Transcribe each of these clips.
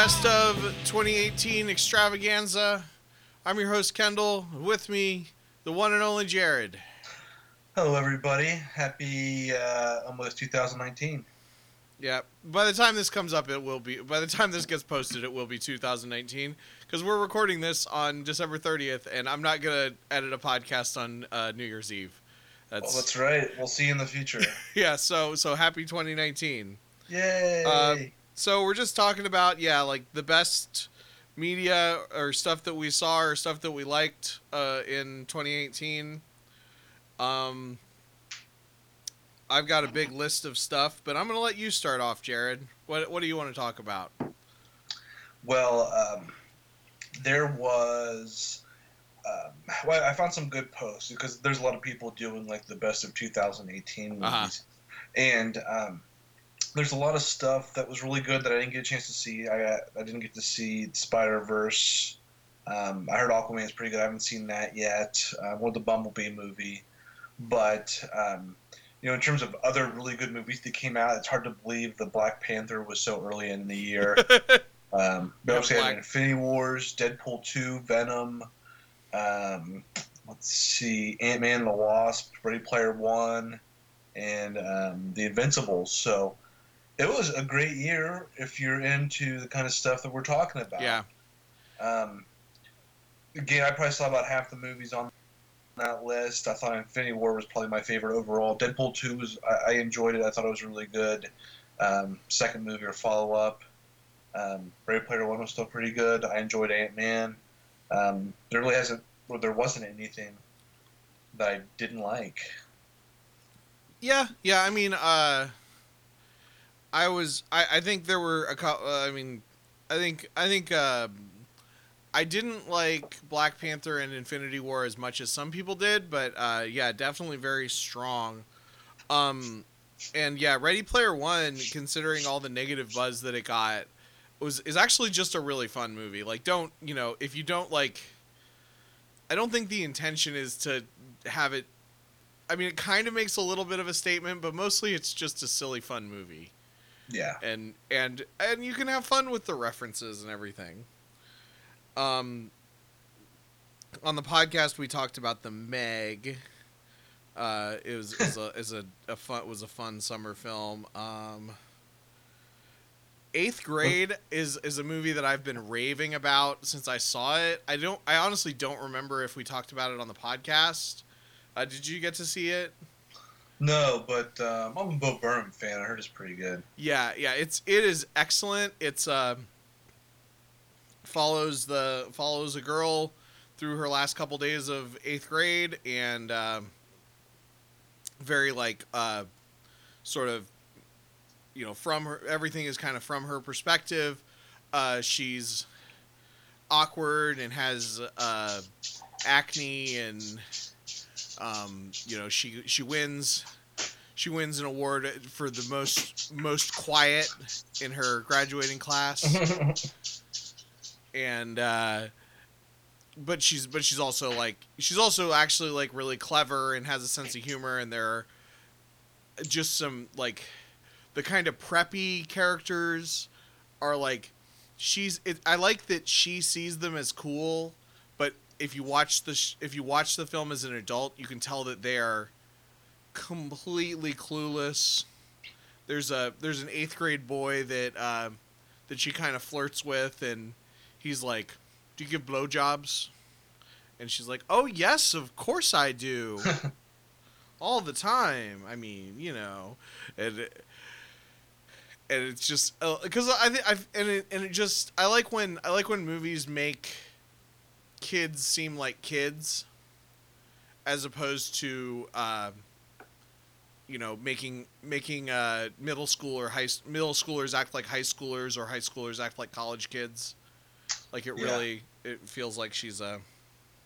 best of 2018 extravaganza. I'm your host Kendall. With me, the one and only Jared. Hello, everybody. Happy uh, almost 2019. Yeah. By the time this comes up, it will be. By the time this gets posted, it will be 2019 because we're recording this on December 30th, and I'm not gonna edit a podcast on uh, New Year's Eve. That's, Well, that's right. We'll see you in the future. yeah. So so happy 2019. Yay! Uh, So we're just talking about yeah, like the best media or stuff that we saw or stuff that we liked uh, in 2018. Um, I've got a big list of stuff, but I'm gonna let you start off, Jared. What what do you want to talk about? well, um, there was. Um, well, I found some good posts because there's a lot of people doing like the best of 2018 movies, Uh-huh. and um, there's a lot of stuff that was really good that I didn't get a chance to see. I I didn't get to see Spider Verse. Um, I heard Aquaman is pretty good. I haven't seen that yet. Uh, or the Bumblebee movie, but um, you know, in terms of other really good movies that came out, it's hard to believe the Black Panther was so early in the year. um, but also had Infinity Wars, Deadpool two, Venom. Um, let's see, Ant Man and the Wasp, Ready Player One, and um, The Invincibles. So it was a great year if you're into the kind of stuff that we're talking about. yeah, Um, again, I probably saw about half the movies on that list. I thought Infinity War was probably my favorite overall. Deadpool 2 was I, I enjoyed it. I thought it was really good. Um, second movie or follow up. Um, Ready Player One was still pretty good. I enjoyed Ant Man. Um, there really hasn't, or there wasn't anything that I didn't like. yeah, yeah. I mean, uh, I was. I I think there were a couple. Uh, I mean, I think I think. Uh, I didn't like Black Panther and Infinity War as much as some people did, but uh, yeah, definitely very strong. Um, and yeah, Ready Player One, considering all the negative buzz that it got, was is actually just a really fun movie. Like, don't you know if you don't like, I don't think the intention is to have it. I mean, it kind of makes a little bit of a statement, but mostly it's just a silly, fun movie Yeah. and and and you can have fun with the references and everything. Um, on the podcast we talked about the Meg. Uh, it was is a is a, a fun was a fun summer film. Um, Eighth Grade is is a movie that I've been raving about since I saw it. I don't I honestly don't remember if we talked about it on the podcast. Uh, did you get to see it? No, but um, I'm a Bo Burnham fan. I heard it's pretty good. Yeah, yeah, it's it is excellent. It's uh follows the follows a girl through her last couple days of eighth grade and um, very like uh sort of you know from her everything is kind of from her perspective. Uh, she's awkward and has uh, acne and um, you know she she wins she wins an award for the most most quiet in her graduating class. And uh but she's but she's also like she's also actually like really clever and has a sense of humor. And there are just some like the kind of preppy characters are like she's it, I like that she sees them as cool if you watch the sh- if you watch the film as an adult you can tell that they are completely clueless. There's a there's an 8th grade boy that uh, that she kind of flirts with and he's like do you give blowjobs? And she's like oh yes of course I do. All the time. I mean, you know, and and it's just because I think I and it and it just I like when I like when movies make kids seem like kids as opposed to uh, you know making making uh, middle school or high middle schoolers act like high schoolers or high schoolers act like college kids Like it Yeah. really, it feels like she's a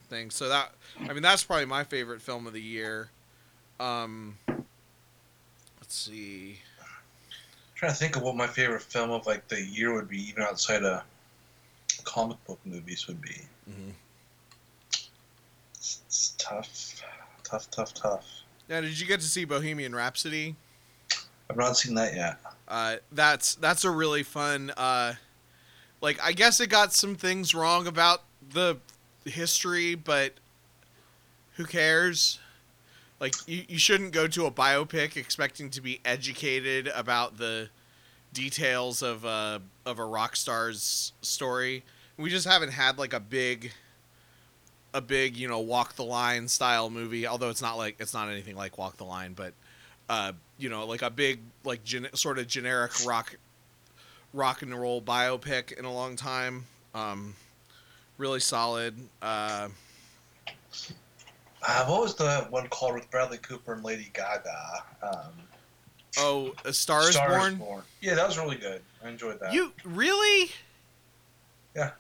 thing. So that, I mean, that's probably my favorite film of the year. Um, let's see. I'm trying to think of what my favorite film of like the year would be, even outside of comic book movies, would be. Mm-hmm. It's, tough, tough, tough, tough. Now, did you get to see Bohemian Rhapsody? I've not seen that yet. Uh, that's that's a really fun. Uh, like I guess it got some things wrong about the history, but who cares? Like you, you shouldn't go to a biopic expecting to be educated about the details of a of a rock star's story. We just haven't had like a big a big, you know, walk the line style movie, although it's not like it's not anything like Walk the Line, but uh, you know, like a big like gen- sort of generic rock rock and roll biopic in a long time. Um, really solid. Uh, Uh, what was the one called with Bradley Cooper and Lady Gaga? Um, oh, A Star is Born. Yeah, that was really good. I enjoyed that. You really? Yeah.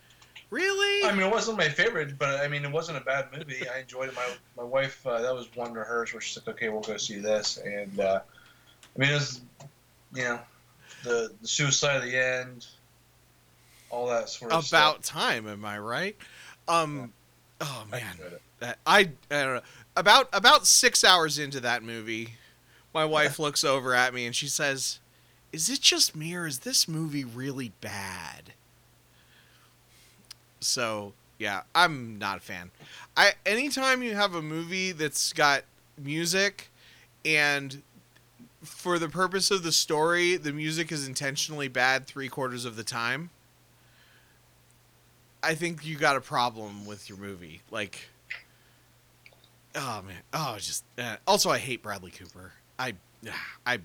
Really? I mean, it wasn't my favorite, but I mean, it wasn't a bad movie. I enjoyed it. My my wife, uh, that was one of hers, where she's like, "Okay, we'll go see this." And uh, I mean, it was, you know, the the suicide at the end, all that sort of About stuff. time, am I right? Um, oh man, that I, I don't know. About about six hours into that movie, my wife looks over at me and she says, "Is it just me or is this movie really bad?" So yeah, I'm not a fan. I anytime you have a movie that's got music and for the purpose of the story, the music is intentionally bad three quarters of the time. I think you got a problem with your movie. Like, oh man, oh just. Uh, also, I hate Bradley Cooper. I, I,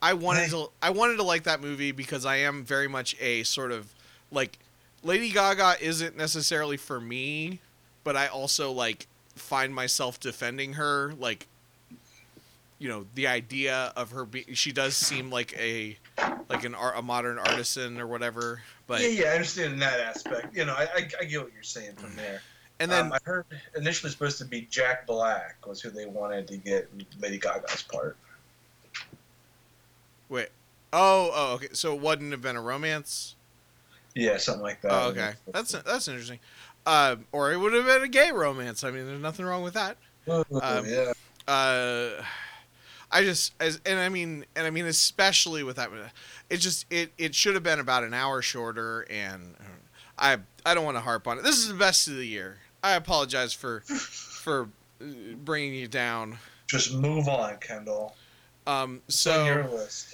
I wanted to. I wanted to like that movie because I am very much a sort of like Lady Gaga isn't necessarily for me, but I also like find myself defending her. Like, you know, the idea of her. Be- she does seem like a like an art, a modern artisan or whatever. But yeah, yeah, I understand in that aspect. You know, I, I, I get what you're saying from there. and then um, I heard initially supposed to be Jack Black was who they wanted to get Lady Gaga's part. Wait. Oh, oh, okay. So it wouldn't have been a romance. Yeah, something like that. Oh, okay. That's that's interesting. Uh, or it would have been a gay romance. I mean, there's nothing wrong with that. Oh, um, yeah. Uh, I just as and I mean and I mean especially with that, it just it it should have been about an hour shorter. And I I don't want to harp on it. This is the best of the year. I apologize for for uh, bringing you down. Just move on, Kendall. Um, It's on your so list.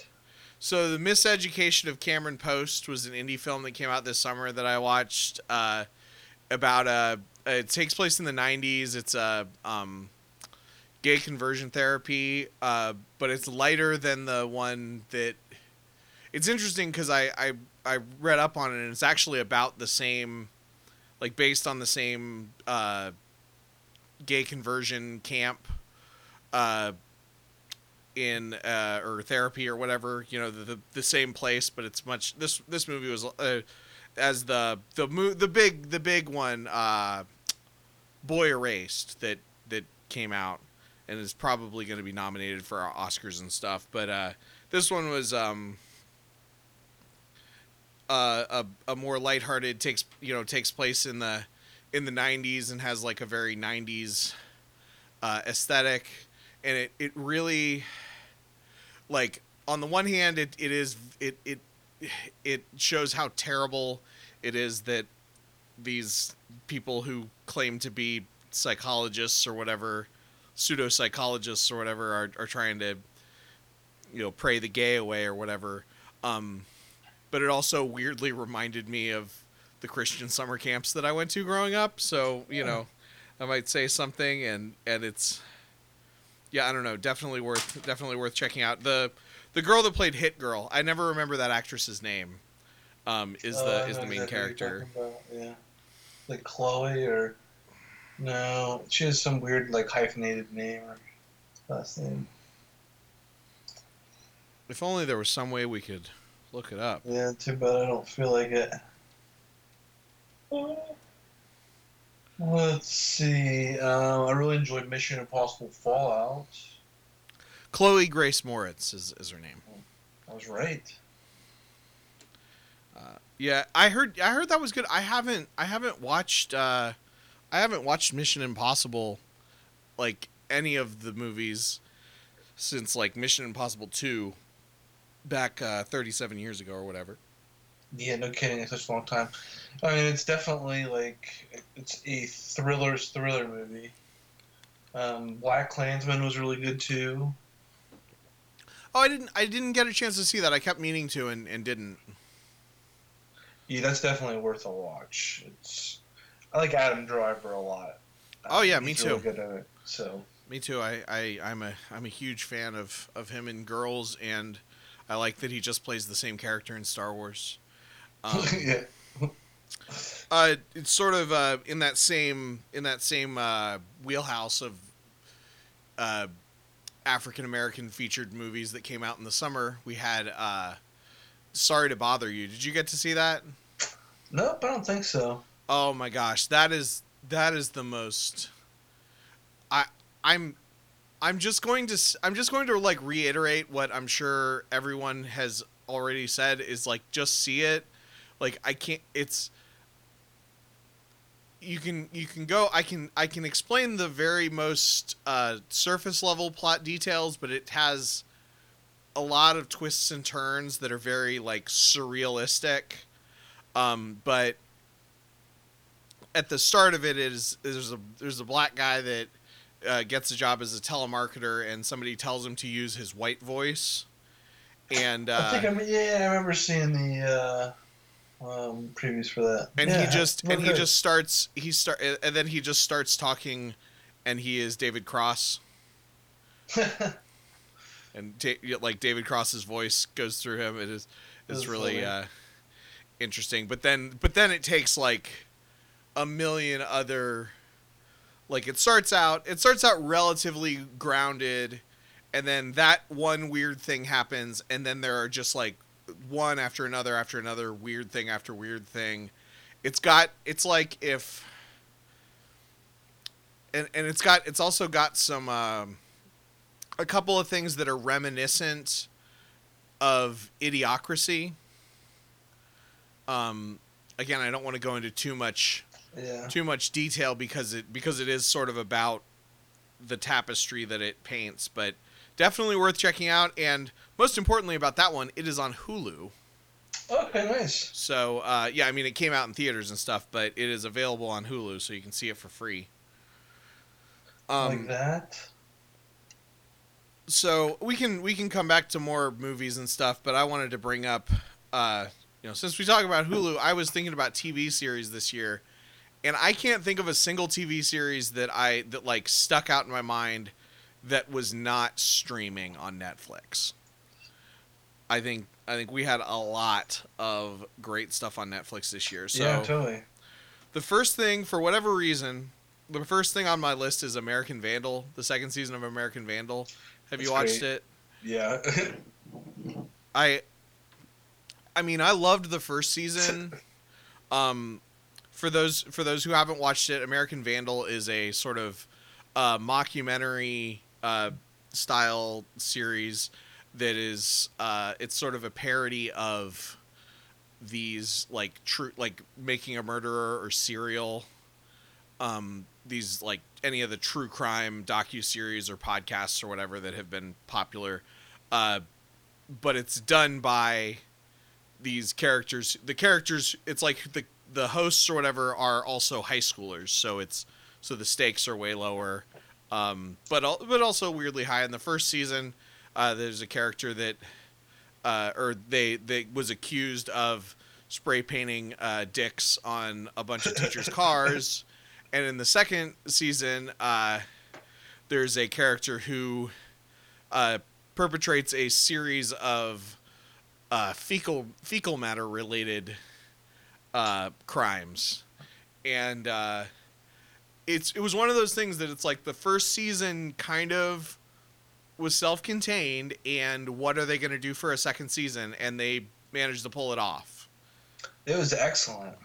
So the Miseducation of Cameron Post was an indie film that came out this summer that I watched. Uh, about uh, it takes place in the '90s. It's a um, gay conversion therapy, uh, but it's lighter than the one that. It's interesting because I, I I read up on it and it's actually about the same, like based on the same uh, gay conversion camp. Uh, in uh, or therapy or whatever, you know, the, the the same place, but it's much. This this movie was uh, as the the mo- the big the big one, uh, Boy Erased that that came out and is probably going to be nominated for Oscars and stuff. But uh, this one was um, uh, a a more lighthearted takes you know takes place in the in the 90s and has like a very 90s uh, aesthetic and it, it really like on the one hand it, it is it, it it shows how terrible it is that these people who claim to be psychologists or whatever pseudo psychologists or whatever are, are trying to you know pray the gay away or whatever um but it also weirdly reminded me of the christian summer camps that i went to growing up. So you know i might say something and and it's yeah, I don't know. Definitely worth definitely worth checking out. The the girl that played Hit Girl, I never remember that actress's name. Um, is Oh, the I is the main exactly what you're character. Yeah. Like Chloe or no, she has some weird like hyphenated name or last name. If only there was some way we could look it up. Yeah, too bad I don't feel like it. Let's see. Um, I really enjoyed Mission Impossible Fallout. Chloe Grace Moretz is, is her name. I was right. Uh, yeah, I heard I heard that was good. I haven't I haven't watched uh, I haven't watched Mission Impossible, like any of the movies, since like Mission Impossible Two, back uh, thirty seven years ago or whatever. Yeah, no kidding. It's such a long time. I mean, it's definitely like it's a thriller thriller movie. Um, Black Klansman was really good too. Oh, I didn't I didn't get a chance to see that. I kept meaning to and, and didn't. Yeah, that's definitely worth a watch. It's I like Adam Driver a lot. Oh, yeah, me too. Really good at it. So Me too. I, I I'm a I'm a huge fan of of him in Girls, and I like that he just plays the same character in Star Wars. Um, yeah, uh, it's sort of uh, in that same in that same uh, wheelhouse of uh, African American featured movies that came out in the summer. We had uh, Sorry to Bother You. Did you get to see that? nope, I don't think so. Oh my gosh, that is that is the most. I I'm I'm just going to I'm just going to like reiterate what I'm sure everyone has already said is like just see it. Like I can't. It's you can you can go. I can I can explain the very most uh, surface level plot details, but it has a lot of twists and turns that are very like surrealistic. Um, but at the start of it is there's a there's a black guy that uh, gets a job as a telemarketer and somebody tells him to use his white voice and I uh, think I'm, yeah, I remember seeing the uh, um, previews for that. and Yeah, he just and he just starts he start and then he just starts talking and he is David Cross. And da- like David Cross's voice goes through him. It is is really uh interesting. But then but then it takes like a million other like it starts out it starts out relatively grounded and then that one weird thing happens and then there are just like one after another after another weird thing after weird thing. It's got it's like if and and it's got it's also got some um a couple of things that are reminiscent of idiocracy. Um again i don't want to go into too much yeah. too much detail because it because it is sort of about the tapestry that it paints but definitely worth checking out. And most importantly about that one it is on hulu Okay, nice. so uh, yeah i mean it came out in theaters and stuff but it is available on hulu so you can see it for free um, like that. so we can we can come back to more movies and stuff but i wanted to bring up uh you know since we talk about hulu i was thinking about tv series this year and i can't think of a single tv series that i that like stuck out in my mind that was not streaming on netflix i think i think we had a lot of great stuff on netflix this year so yeah, totally. the first thing, for whatever reason, the first thing on my list is American Vandal, the second season of American Vandal. Have you watched great. it? Yeah. I I mean, I loved the first season. Um for those for those who haven't watched it, American Vandal is a sort of uh, mockumentary uh, style series that is uh, it's sort of a parody of these like true like making a murderer or serial um these like any of the true crime docu series or podcasts or whatever that have been popular uh but it's done by these characters. The characters it's like the the hosts or whatever are also high schoolers so it's so the stakes are way lower um but but also weirdly high. In the first season uh there's a character that uh, or they they was accused of spray painting uh, dicks on a bunch of teachers' cars, and in the second season, uh, there's a character who uh, perpetrates a series of uh, fecal fecal matter related uh, crimes, and uh, it's it was one of those things that it's like the first season kind of was self-contained and what are they going to do for a second season and they managed to pull it off it was excellent.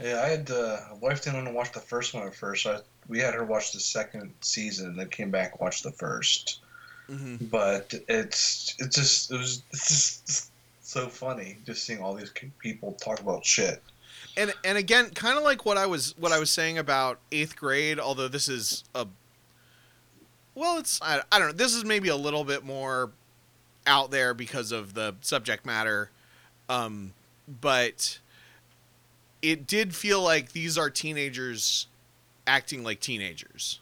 Yeah, I had uh, wife didn't want to watch the first one at first, so I, we had her watch the second season, and then came back and watched the first. hmm But it's it's just it was it's just so funny just seeing all these people talk about shit. and and again kind of like what i was what i was saying about eighth grade although this is a well it's I, I don't know. This is maybe a little bit more out there because of the subject matter um but it did feel like these are teenagers acting like teenagers.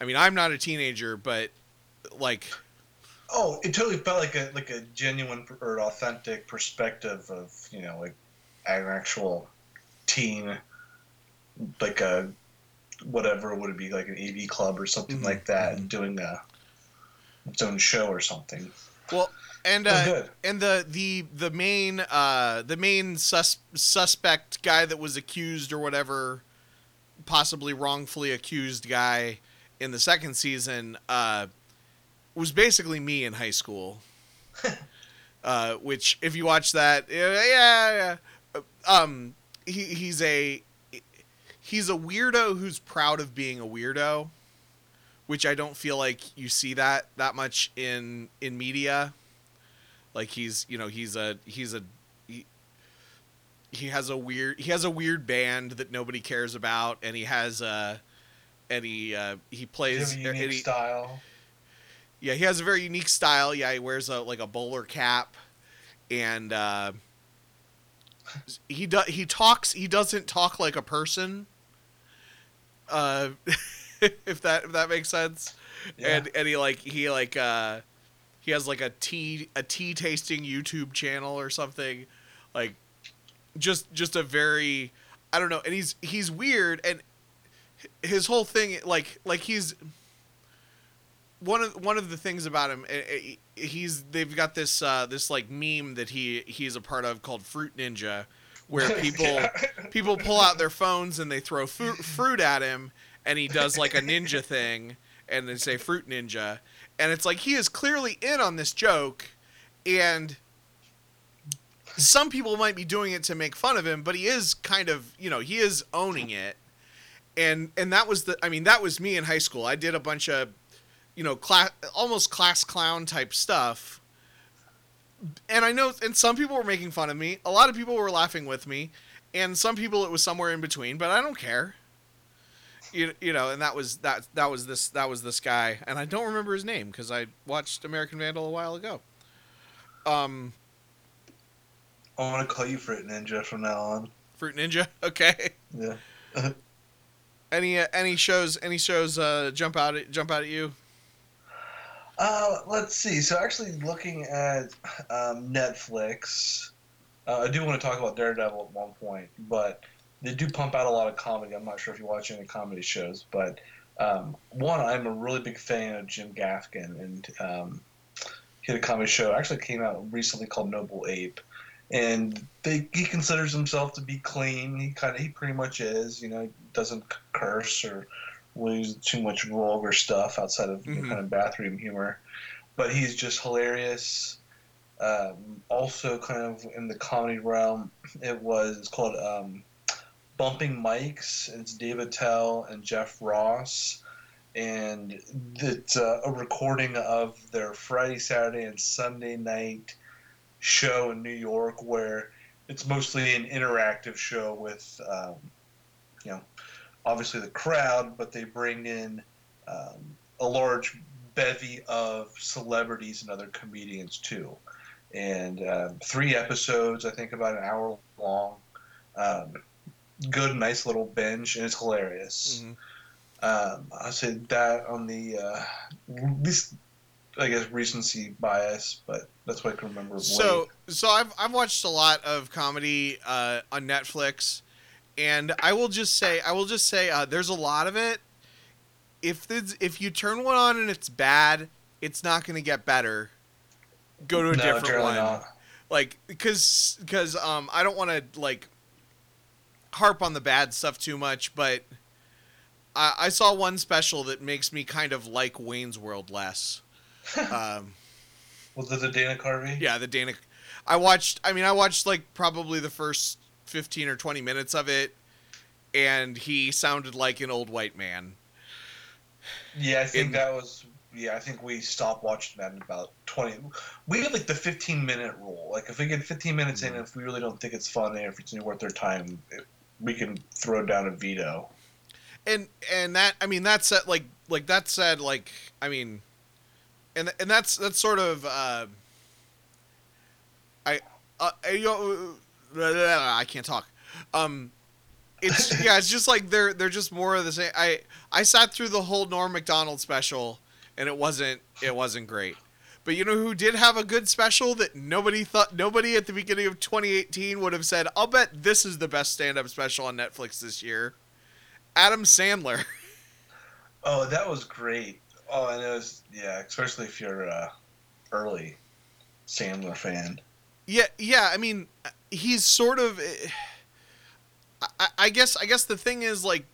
I mean i'm not a teenager but like Oh, it totally felt like a like a genuine or authentic perspective of you know like an actual teen, like a whatever would it be like an AV club or something Mhm, like that, and doing a its own show or something. well and uh, and the the the main uh the main sus- suspect guy that was accused or whatever possibly wrongfully accused guy in the second season uh was basically me in high school uh which if you watch that yeah yeah, yeah. um he he's a he's a weirdo who's proud of being a weirdo which I don't feel like you see that that much in in media. Like he's you know he's a he's a he, he has a weird he has a weird band that nobody cares about and he has uh and he uh he plays a unique he- style. yeah he has a very unique style. Yeah he wears a like a bowler cap and uh he does he talks he doesn't talk like a person uh if that if that makes sense. Yeah. and and he like he like uh he has like a tea a tea tasting YouTube channel or something. Like just just a very I don't know and he's he's weird and his whole thing like like he's one of one of the things about him eh, eh, he's they've got this uh this like meme that he he's a part of called Fruit Ninja where people Yeah. people pull out their phones and they throw fu- fruit at him and he does like a ninja thing and they say fruit ninja. And it's like he is clearly in on this joke and some people might be doing it to make fun of him but he is kind of you know he is owning it. And and that was the i mean that was me in high school. I did a bunch of you know class almost class clown type stuff and i know and some people were making fun of me. A lot of people were laughing with me and some people it was somewhere in between but i don't care. You, you know and that was that that was this that was this guy and i don't remember his name because i watched american vandal a while ago. Um I want to call you Fruit Ninja from now on. fruit ninja? Okay. Yeah. any uh, any shows any shows uh jump out at jump out at you Uh, let's see. So actually, looking at um, Netflix, uh, I do want to talk about Daredevil at one point, but they do pump out a lot of comedy. I'm not sure if you watch any comedy shows, but um, one, I'm a really big fan of Jim Gaffigan, and um, he had a comedy show actually came out recently called Noble Ape, and they, he considers himself to be clean. He kind of he pretty much is. You know, he doesn't curse or use too much vulgar stuff outside of Mhm. kind of bathroom humor, but he's just hilarious. Um, also, kind of in the comedy realm, it was it's called um, Bumping Mics. It's Dave Attell and Jeff Ross, and it's uh, a recording of their Friday, Saturday, and Sunday night show in New York, where it's mostly an interactive show with, um, you know, obviously the crowd, but they bring in um, a large bevy of celebrities and other comedians too. And um, three episodes, I think, about an hour long. Um, good, nice little binge, and it's hilarious. Mhm. Um, I said that on the uh, least, I guess, recency bias, but that's what I can remember. So, late. so I've I've watched a lot of comedy uh, on Netflix, and I will just say I will just say uh, there's a lot of it. If this, if you turn one on and it's bad, it's not going to get better. Go to a no, different one. not. Like because because um I don't want to like harp on the bad stuff too much, but I, I saw one special that makes me kind of like Wayne's World less. um, Was it the Dana Carvey? yeah, the Dana. I watched. I mean, I watched like probably the first fifteen or twenty minutes of it, and he sounded like an old white man. Yeah, I think In- that was. Yeah, I think we stopped watching that in about twenty. We have like the fifteen minute rule. Like if we get fifteen minutes in, if we really don't think it's funny, or if it's worth their time, it, we can throw down a veto. and and that I mean that said like like that said like I mean and and that's that's sort of uh I uh, you know, I can't talk um it's yeah it's just like they're they're just more of the same I I sat through the whole Norm Macdonald special and it wasn't it wasn't great but you know who did have a good special that nobody thought nobody at the beginning of 2018 would have said I'll bet this is the best stand-up special on Netflix this year Adam Sandler. Oh, that was great. Oh, and it was yeah, especially if you're a early Sandler fan. Yeah, yeah. I mean, he's sort of. I, I guess. I guess the thing is like.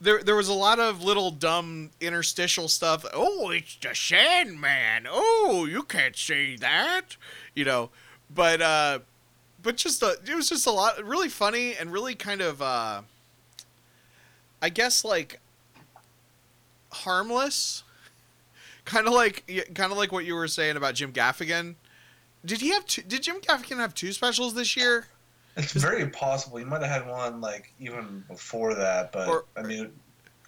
There, there was a lot of little dumb interstitial stuff. Oh, it's the Sandman. Oh, you can't say that, you know. But, uh, but just a, it was just a lot, really funny and really kind of, uh, I guess like harmless, kind of like, kind of like what you were saying about Jim Gaffigan. Did he have two, did Jim Gaffigan have two specials this year? It's very possible. He might have had one like even before that, but Or- I mean,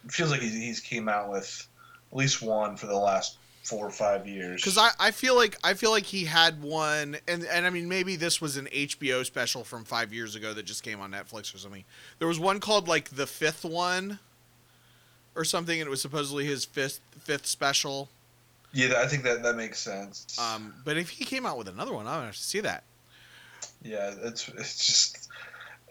it feels like he's, he's came out with at least one for the last four or five years. Because I, I feel like I feel like he had one, and and I mean maybe this was an HBO special from five years ago that just came on Netflix or something. There was one called like the fifth one, or something, and it was supposedly his fifth fifth special. Yeah, I think that that makes sense. Um, but if he came out with another one, I would have to see that. yeah, it's it's just.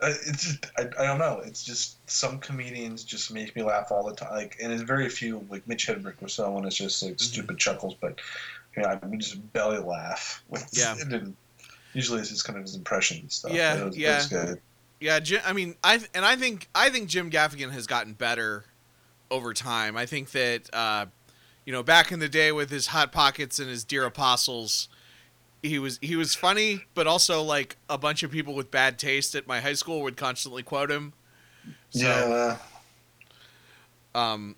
uh, It's just, I, I don't know. It's just some comedians just make me laugh all the time. Like, and it's very few. Like Mitch Hedberg was someone it's just Mm-hmm. like stupid chuckles, but you know, I mean, just belly laugh. With, Yeah. and usually it's just kind of his impression and stuff. Yeah, it was, yeah. It good. Yeah, Jim, I mean, I and I think I think Jim Gaffigan has gotten better over time. I think that uh, you know, back in the day with his hot pockets and his dear apostles, he was he was funny, but also like a bunch of people with bad taste at my high school would constantly quote him. So, yeah. um,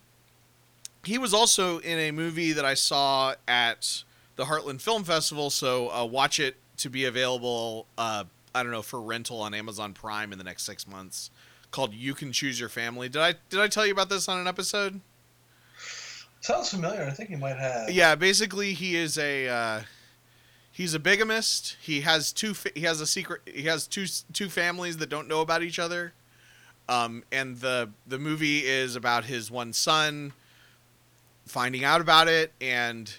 he was also in a movie that I saw at the Heartland Film Festival. So uh, watch it to be available. Uh, I don't know for rental on Amazon Prime in the next six months. Called "You Can Choose Your Family." Did I did I tell you about this on an episode? Sounds familiar. I think he might have. Yeah, basically he is a uh, he's a bigamist. He has two fa- he has a secret he has two two families that don't know about each other. Um, and the the movie is about his one son finding out about it and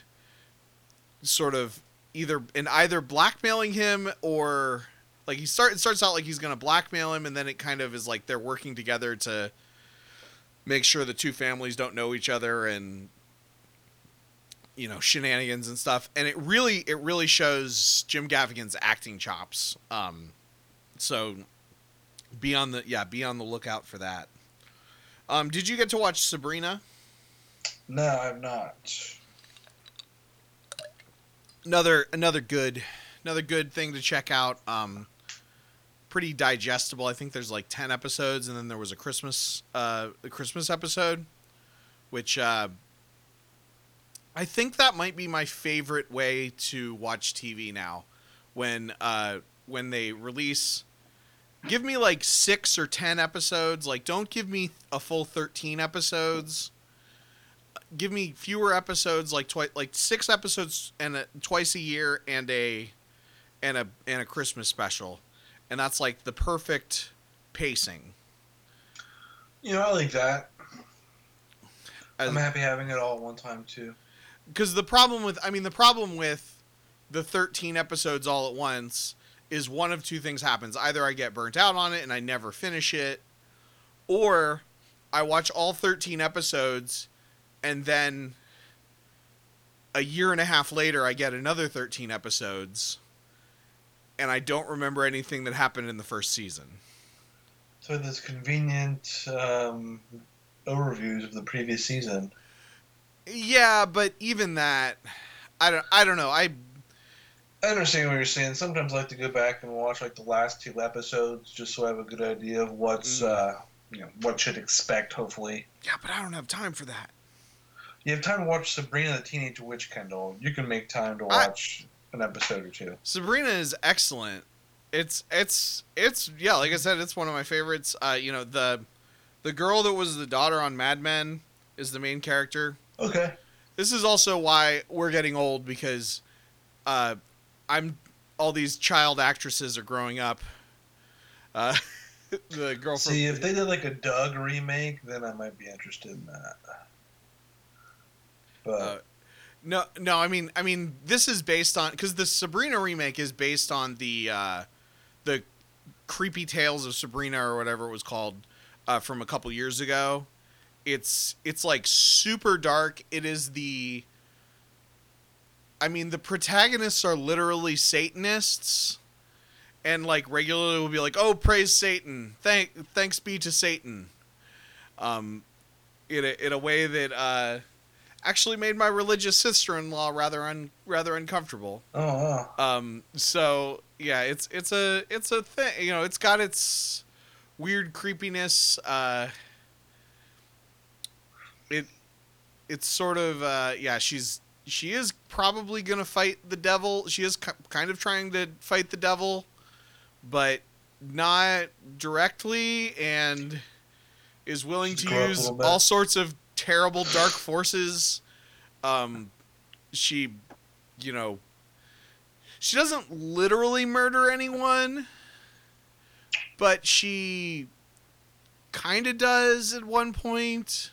sort of either in either blackmailing him or like he start it starts out like he's gonna blackmail him and then it kind of is like they're working together to make sure the two families don't know each other and you know shenanigans and stuff. And it really it really shows jim gaffigan's acting chops. Um so be on the yeah be on the lookout for that. Um did you get to watch sabrina? No, I'm not. another another good another good thing to check out. Um pretty digestible. I think there's like 10 episodes and then there was a christmas uh a christmas episode which uh i think that might be my favorite way to watch tv now. When uh when they release give me like 6 or 10 episodes. Like don't give me a full 13 episodes. Give me fewer episodes like twice like six episodes and a, twice a year and a and a and a christmas special and that's like the perfect pacing You know, I like that. As- I'm happy having it all at one time too. because the problem with i mean the problem with the 13 episodes all at once is one of two things happens either i get burnt out on it and i never finish it or i watch all 13 episodes and then a year and a half later i get another 13 episodes and i don't remember anything that happened in the first season So this convenient um, overviews of the previous season. Yeah, but even that, I don't. I don't know. I I understand what you're saying. Sometimes I like to go back and watch like the last two episodes just so I have a good idea of what's Mm. uh you know what should expect. Hopefully, Yeah, but I don't have time for that. you have time to watch Sabrina the Teenage Witch, Kendall. You can make time to I- watch an episode or two. Sabrina is excellent. It's it's it's yeah, like I said, it's one of my favorites. Uh, you know the the girl that was the daughter on Mad Men is the main character. Okay. This is also why we're getting old because uh, I'm all these child actresses are growing up. Uh, the girl from See, if they did like a Doug remake, then I might be interested in that. But Uh, no, no. I mean, I mean, this is based on because the Sabrina remake is based on the uh, the creepy tales of Sabrina or whatever it was called uh, from a couple years ago. It's it's like super dark. It is the. I mean, the protagonists are literally Satanists, and like regularly will be like, "Oh, praise Satan! Thank thanks be to Satan." Um, in a in a way that uh actually made my religious sister-in-law rather un rather uncomfortable. oh, wow. Um, so yeah, it's it's a it's a thing. You know, it's got its weird creepiness. Uh, it it's sort of uh, yeah. She's she is probably gonna fight the devil. She is ki- kind of trying to fight the devil, but not directly, and is willing She's to grown up a use all sorts of terrible dark forces. Um, she, you know, she doesn't literally murder anyone, but she kind of does at one point.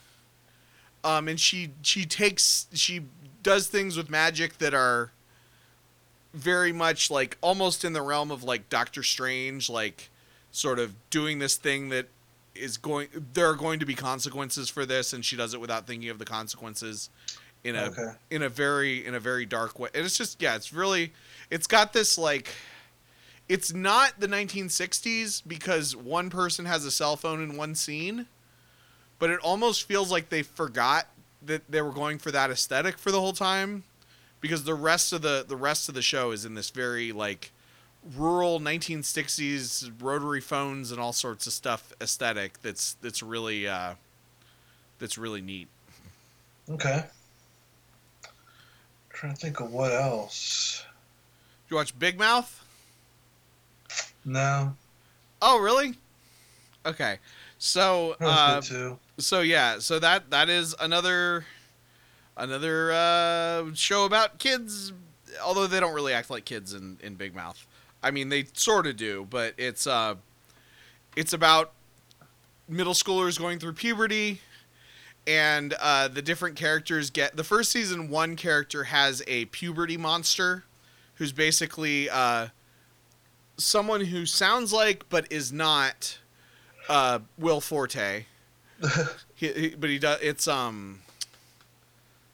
Um, and she she takes she does things with magic that are very much like almost in the realm of like Doctor Strange, like sort of doing this thing that is going there are going to be consequences for this and she does it without thinking of the consequences in a Okay. in a very in a very dark way. And it's just yeah, it's really it's got this like it's not the 1960s because one person has a cell phone in one scene, but it almost feels like they forgot that they were going for that aesthetic for the whole time because the rest of the the rest of the show is in this very like rural 1960s rotary phones and all sorts of stuff aesthetic that's that's really uh that's really neat. Okay. trying to think of what else. You watch Big Mouth? No, Oh, really? Okay. So, uh, so yeah, so that that is another another uh, show about kids. Although they don't really act like kids in in Big Mouth. I mean, they sort of do, but it's uh, it's about middle schoolers going through puberty, and uh, the different characters get. The first season, one character has a puberty monster, who's basically uh, someone who sounds like but is not uh, Will Forte. He, he, but he does. It's um.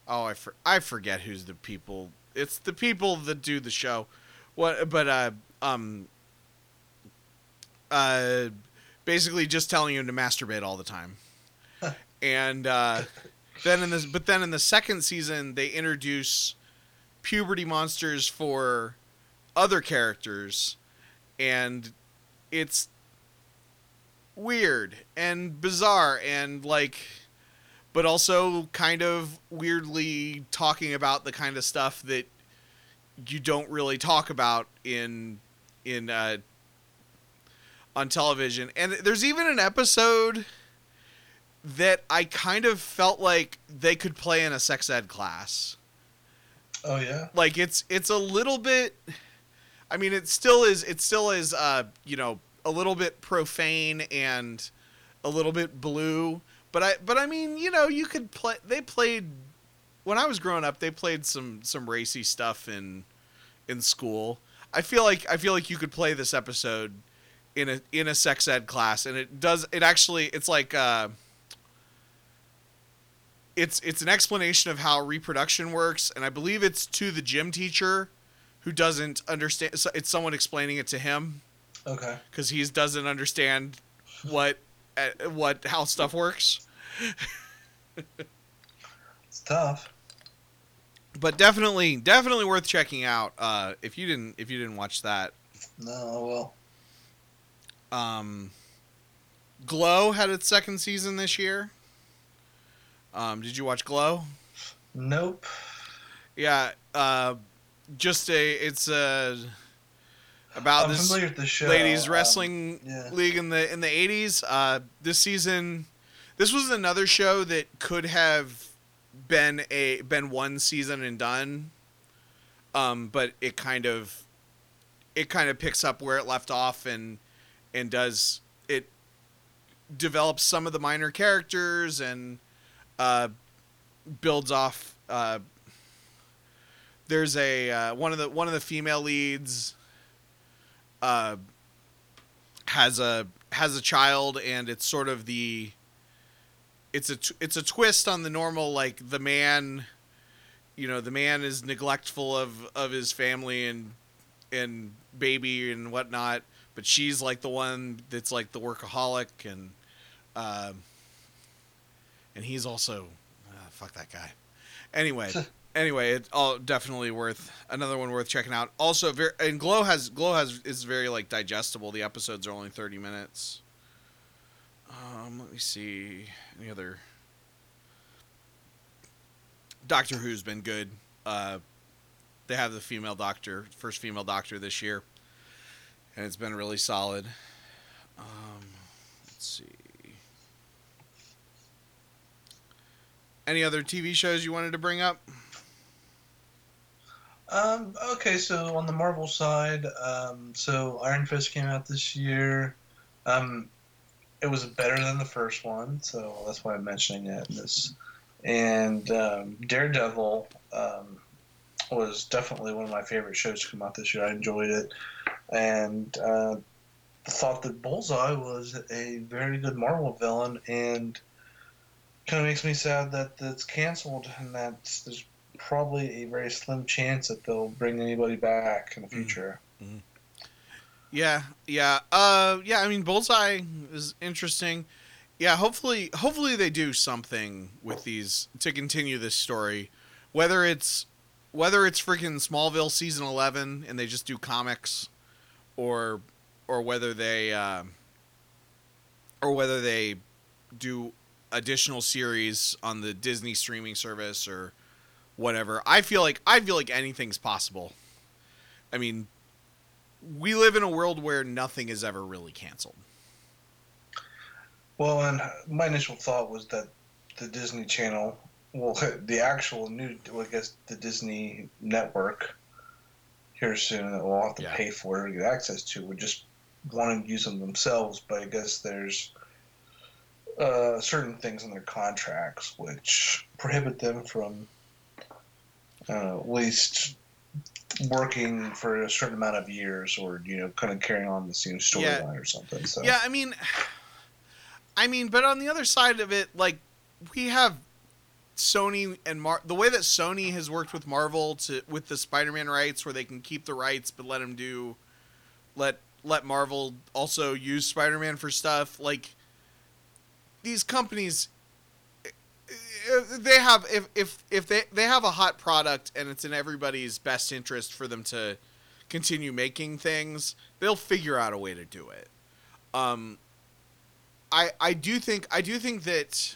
Oh, I for, I forget who's the people. It's the people that do the show. What? But uh um. Uh, basically just telling him to masturbate all the time, and uh, then in this, but then in the second season they introduce puberty monsters for other characters, and it's weird and bizarre and like but also kind of weirdly talking about the kind of stuff that you don't really talk about in in uh on television. And there's even an episode that I kind of felt like they could play in a sex ed class. Oh yeah. like it's it's a little bit i mean it still is it still is uh you know a little bit profane and a little bit blue. But i but i mean you know you could play they played when i was growing up they played some some racy stuff in in school i feel like i feel like you could play this episode in a in a sex ed class and it does it actually it's like uh it's it's an explanation of how reproduction works and i believe it's to the gym teacher who doesn't understand so it's someone explaining it to him Okay. because he doesn't understand what uh, what how stuff works It's tough. But definitely definitely worth checking out uh, if you didn't if you didn't watch that. No, well, Um, Glow had its second season this year. Um, did you watch Glow? nope. Yeah, uh, just a it's a about I'm this familiar with the show. ladies um, wrestling yeah. league in the in the 80s. Uh, this season, this was another show that could have been a been one season and done. Um, but it kind of it kind of picks up where it left off and and does it develops some of the minor characters and uh, builds off uh, there's a uh, one of the one of the female leads uh, has a has a child and it's sort of the it's a it's a twist on the normal like the man you know the man is neglectful of of his family and and baby and whatnot but she's like the one that's like the workaholic and um and he's also uh, fuck that guy. Anyway anyway it's all definitely worth another one worth checking out. Also very and glow has glow has is very like digestible. The episodes are only 30 minutes um let me see. Any other? Doctor who's been good. Uh they have the female doctor first female doctor this year and it's been really solid. Um let's see. Any other tv shows you wanted to bring up? Um, okay, so on the Marvel side, um, so Iron Fist came out this year. Um, it was better than the first one, so that's why I'm mentioning it in this. And um, Daredevil um, was definitely one of my favorite shows to come out this year. I enjoyed it, and uh, thought that Bullseye was a very good Marvel villain, and kind of makes me sad that it's canceled and that there's probably a very slim chance that they'll bring anybody back in the future. Yeah, yeah, uh, yeah. I mean, Bullseye is interesting. Yeah, hopefully, hopefully they do something with these to continue this story. Whether it's whether it's freaking Smallville season eleven and they just do comics, or or whether they uh, or whether they do additional series on the Disney streaming service or whatever. I feel like I feel like anything's possible. I mean, we live in a world where nothing is ever really canceled. Well, and my initial thought was that the Disney Channel, well, the actual new, well, I guess the Disney network here soon that we'll have to Yeah. pay for to get access to would just want to use them themselves, but I guess there's uh, certain things in their contracts which prohibit them from uh, at least working for a certain amount of years or you know kind of carrying on the same storyline or something so Yeah, I mean, I mean, but on the other side of it, like we have Sony and Mar- the way that Sony has worked with Marvel to with the Spider-Man rights, where they can keep the rights but let them do, let let Marvel also use Spider-Man for stuff. Like these companies, they have if if if they they have a hot product and it's in everybody's best interest for them to continue making things, they'll figure out a way to do it. Um, I I do think I do think that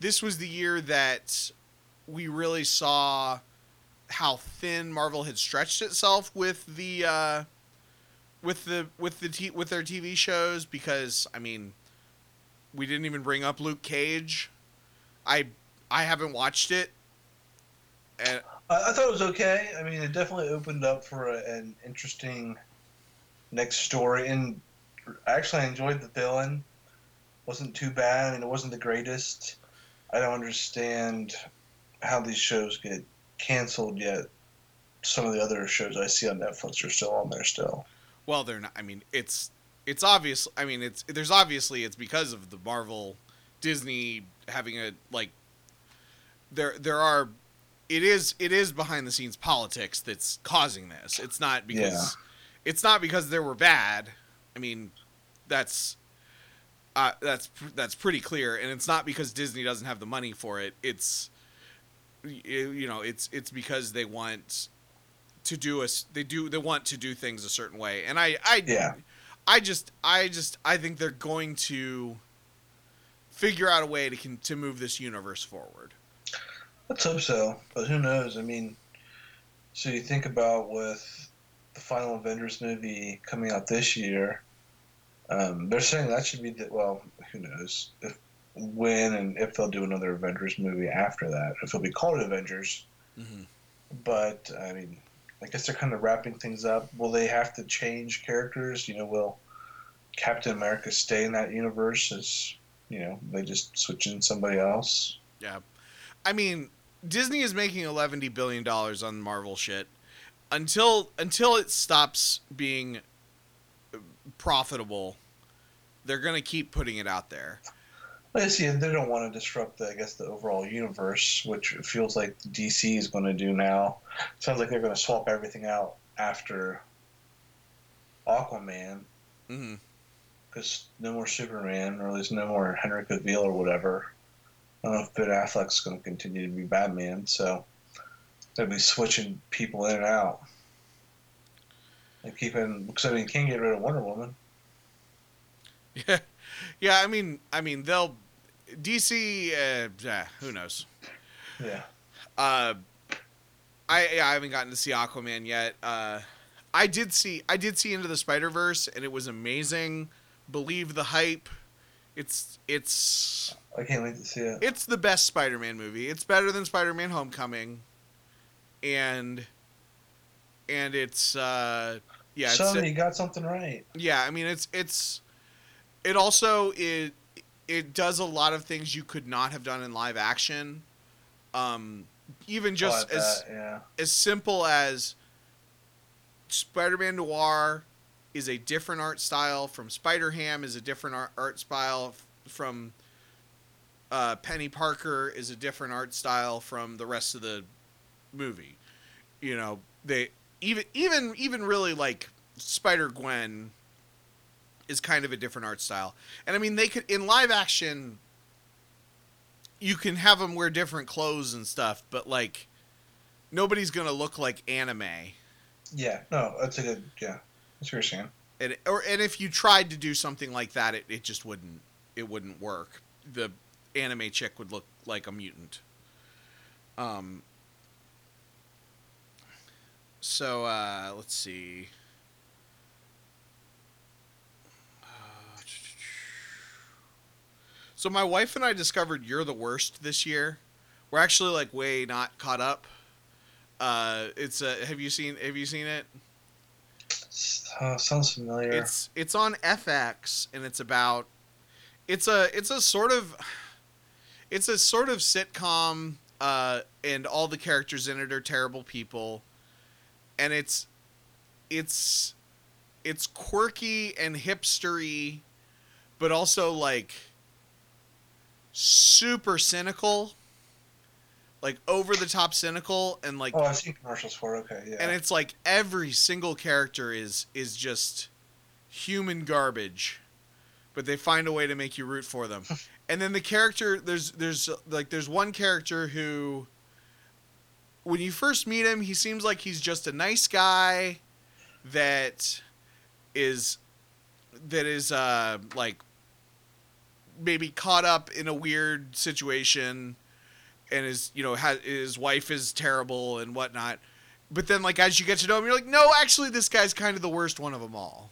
this was the year that we really saw how thin Marvel had stretched itself with the uh, with the with the t- with their TV shows because I mean we didn't even bring up Luke Cage. I I haven't watched it. And I, I thought it was okay. I mean, it definitely opened up for a, an interesting next story, and I actually, I enjoyed the villain. wasn't too bad. I mean, it wasn't the greatest. I don't understand how these shows get canceled yet. Some of the other shows I see on Netflix are still on there still. well, they're not. I mean, it's it's obvious. I mean, it's there's obviously it's because of the Marvel, Disney having a like. There there are, it is it is behind the scenes politics that's causing this. It's not because, Yeah. it's not because they were bad. I mean, that's. Uh, that's that's pretty clear, and it's not because Disney doesn't have the money for it. It's you know, it's it's because they want to do a s- they do they want to do things a certain way, and I I Yeah. I just I just I think they're going to figure out a way to con- to move this universe forward. Let's hope so, but who knows? I mean, so you think about with the final Avengers movie coming out this year, um, they're saying that should be the, well, who knows if when and if they'll do another Avengers movie after that, if it'll be called Avengers. Mm-hmm. But I mean, I guess they're kind of wrapping things up. Will they have to change characters? You know, will Captain America stay in that universe? As you know, they just switch in somebody else. Yeah, I mean, Disney is making eleven billion dollars on Marvel shit. Until until it stops being profitable, they're gonna keep putting it out there. I see. They don't want to disrupt, the, I guess, the overall universe, which feels like DC is going to do now. Sounds like they're going to swap everything out after Aquaman, hmm because no more Superman, or at least no more Henry Cavill or whatever. I don't know if Ben Affleck's going to continue to be Batman, so they'll be switching people in and out. And keeping, because I mean, you can't get rid of Wonder Woman. Yeah, yeah. I mean, I mean, they'll DC. Uh, yeah, who knows? Yeah. Uh, I I haven't gotten to see Aquaman yet. Uh, I did see I did see Into the Spider Verse, and it was amazing. Believe the hype. It's it's I can't wait to see it. it's the best Spider-Man movie. It's better than Spider-Man Homecoming, and and it's uh yeah it's, Sony, you got something right. yeah. I mean it's it's it also it it does a lot of things you could not have done in live action. Um, even just Oh, as yeah. as simple as Spider-Man Noir is a different art style from Spider-Ham is a different art, art style from uh, Peni Parker is a different art style from the rest of the movie. You know, they even even even really like Spider Gwen is kind of a different art style. And I mean, they could in live action you can have them wear different clothes and stuff, but like nobody's to look like anime. Yeah, no, that's a good. Yeah, that's what you're saying. And or and if you tried to do something like that, it, it just wouldn't it wouldn't work. The anime chick would look like a mutant. Um. So uh, let's see. Uh, So my wife and I discovered "You're the Worst" this year. We're actually like way not caught up. Uh, it's a. Have you seen? Have you seen it? Uh, sounds familiar. It's it's on FX and it's about it's a it's a sort of it's a sort of sitcom uh and all the characters in it are terrible people and it's it's it's quirky and hipstery but also like super cynical like over the top cynical and like oh, I've seen commercials for. it. Okay, yeah. and it's like every single character is is just human garbage but they find a way to make you root for them and then the character there's there's like there's one character who when you first meet him he seems like he's just a nice guy that is that is uh like maybe caught up in a weird situation and his you know his wife is terrible and whatnot. But then like as you get to know him you're like no actually this guy's kind of the worst one of them all.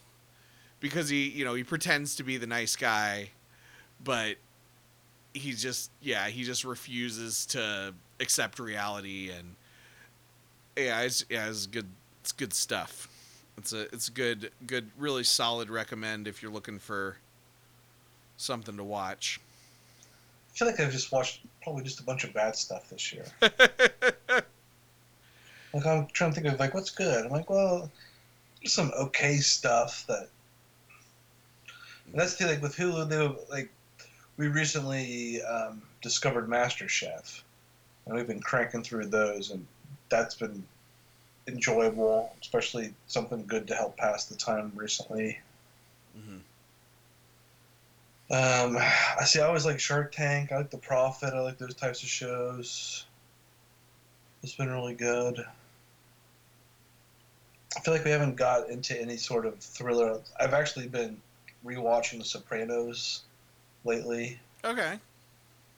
Because he you know he pretends to be the nice guy but he just yeah he just refuses to accept reality and yeah it's yeah it's good it's good stuff. It's a it's good good really solid recommend if you're looking for something to watch I feel like I've just watched probably just a bunch of bad stuff this year. like I'm trying to think of like what's good. I'm like, well, there's some okay stuff that. And that's the thing, like with Hulu. They were, like we recently um, discovered MasterChef, and we've been cranking through those, and that's been enjoyable, especially something good to help pass the time recently. Mhm. Um, I see. I always like Shark Tank. I like The Profit. I like those types of shows. It's been really good. I feel like we haven't got into any sort of thriller. I've actually been rewatching The Sopranos lately. Okay.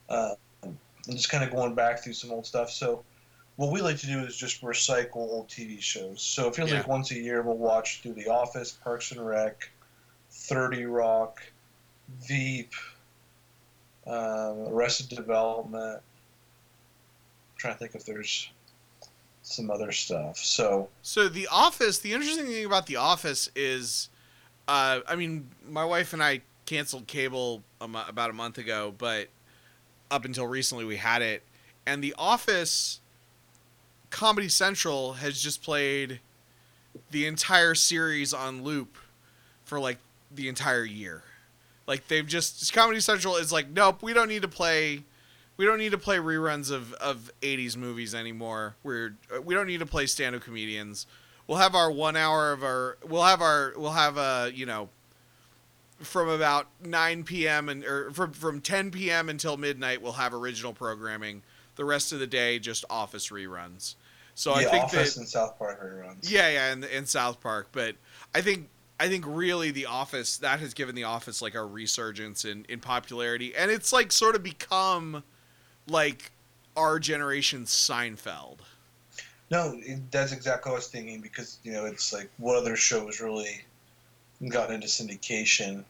Uh, and just kind of going back through some old stuff. So, what we like to do is just recycle old TV shows. So it feels Yeah. like once a year we'll watch through The Office, Parks and Rec, Thirty Rock, Veep, um, Arrested Development. I'm trying to think if there's some other stuff. So So the Office, the interesting thing about the Office is, uh, I mean, my wife and I canceled cable about a month ago, but up until recently we had it, and the Office, Comedy Central has just played the entire series on loop for like the entire year. Like they've just Comedy Central is like, nope, we don't need to play we don't need to play reruns of, of 80s movies anymore. We're we don't need to play stand-up comedians. We'll have our 1 hour of our we'll have our we'll have a, you know, from about 9 p.m. and or from from 10 p.m. until midnight we'll have original programming. The rest of the day just office reruns. So I think Office that and South Park reruns. yeah, yeah, in, in South Park, but I think I think really the Office that has given the Office like a resurgence in in popularity, and it's like sort of become like our generation's Seinfeld. No, it, that's exactly what I was thinking because you know it's like what other shows really gotten into syndication,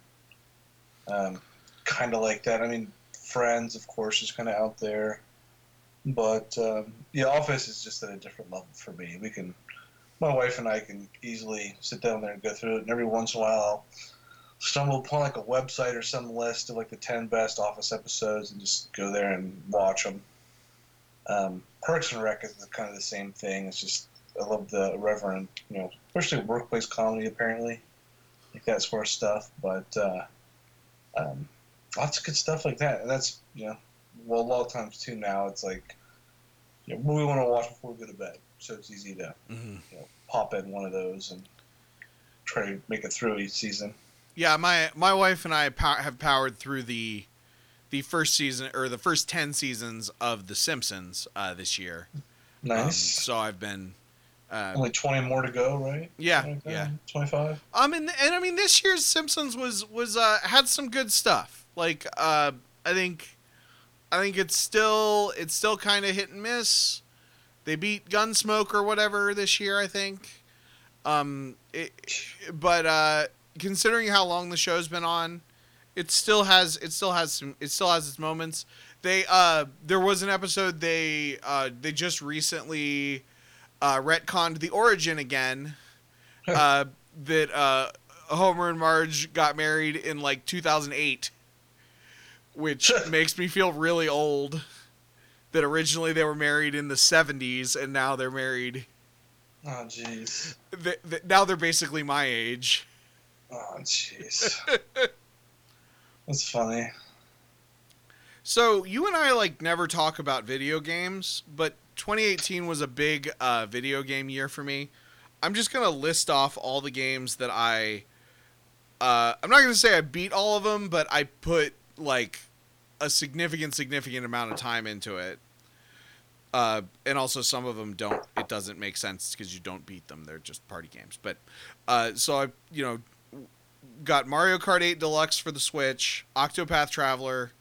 um, kind of like that. I mean, Friends, of course, is kind of out there, but um, The Office is just at a different level for me. We can, my wife and I can easily sit down there and go through it, and every once in a while I'll stumble upon like a website or some list of like the ten best Office episodes and just go there and watch them. Um, Parks and Rec is kind of the same thing. It's just I love the irreverent, you know, especially workplace comedy. Apparently, like that sort of stuff. But uh, um, lots of good stuff like that. And that's you know, well, a lot of times too. Now it's like, you know, what we want to watch before we go to bed, so it's easy to Mm-hmm. you know pop in one of those and try to make it through each season. Yeah, my my wife and I have powered through the the first season or the first ten seasons of The Simpsons uh, this year. Um, Nice. so I've been. Uh, Only twenty more to go, right? yeah, yeah. Twenty-five. Um, and, and I mean, this year's Simpsons was was uh, had some good stuff. Like, uh, I think, I think it's still it's still kind of hit and miss. They beat Gunsmoke or whatever this year, I think. Um, it, but uh, considering how long the show's been on, it still has it still has some it still has its moments. They uh, there was an episode they uh, they just recently uh, retconned the origin again uh, that uh, Homer and Marge got married in like 2008, which makes me feel really old. That originally they were married in the 70s and now they're married. Oh jeez. Th- th- now they're basically my age. Oh jeez. That's funny. So you and I like never talk about video games, but 2018 was a big uh, video game year for me. I'm just gonna list off all the games that I. Uh, I'm not gonna say I beat all of them, but I put like a significant, significant amount of time into it. Uh, and also some of them don't. It doesn't make sense because you don't beat them. They're just party games. But uh, so I, you know, got Mario Kart 8 Deluxe for the Switch, Octopath Traveler,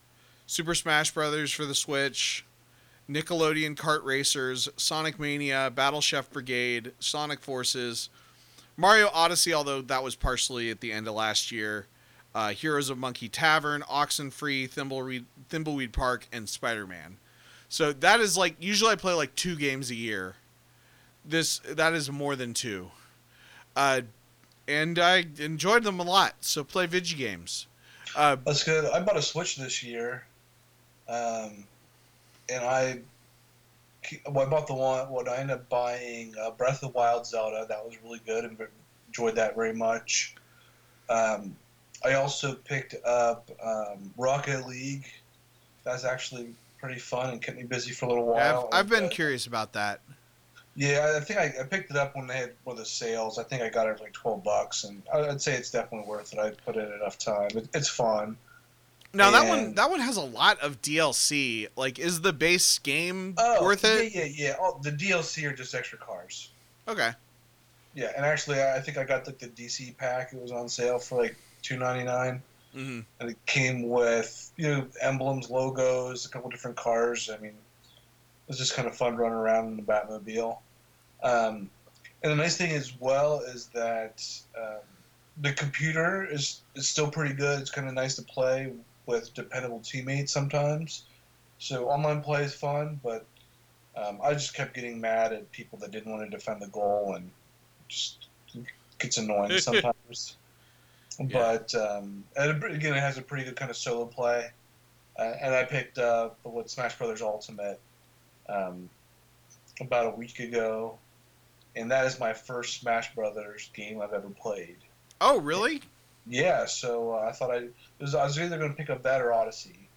Super Smash Brothers for the Switch, Nickelodeon Kart Racers, Sonic Mania, Battle Chef Brigade, Sonic Forces, Mario Odyssey, although that was partially at the end of last year, uh, Heroes of Monkey Tavern, Oxenfree, Thimbleweed, Thimbleweed Park, and Spider Man. So that is like usually I play like two games a year. This that is more than two, uh, and I enjoyed them a lot. So play video games. Uh, That's good. I bought a Switch this year, um, and I, well, I bought the one. What I ended up buying, uh, Breath of Wild Zelda. That was really good and enjoyed that very much. Um, I also picked up um, Rocket League. That's actually pretty fun and kept me busy for a little I've, while. I've been Uh, curious about that. Yeah, I think I, I picked it up when they had one of the sales. I think I got it for like twelve bucks, and I'd say it's definitely worth it. I put in enough time. It, it's fun. Now that one that one has a lot of DLC. Like, is the base game Oh, worth it? Yeah, yeah, yeah. Oh, the DLC are just extra cars. Okay. Yeah, and actually, I I think I got like the DC pack. It was on sale for like two ninety nine, hmm and it came with you know emblems, logos, a couple different cars. I mean, it was just kind of fun running around in the Batmobile. Um, and the nice thing as well is that um, the computer is is still pretty good. It's kind of nice to play with dependable teammates sometimes. So online play is fun, but um, I just kept getting mad at people that didn't want to defend the goal, and just gets annoying sometimes. But um, and again, it has a pretty good kind of solo play, uh, and I picked up what Smash Brothers Ultimate um, about a week ago, and that is my first Smash Brothers game I've ever played. Oh, really? Yeah, so uh, I thought I it was, I was either going to pick up that or Odyssey,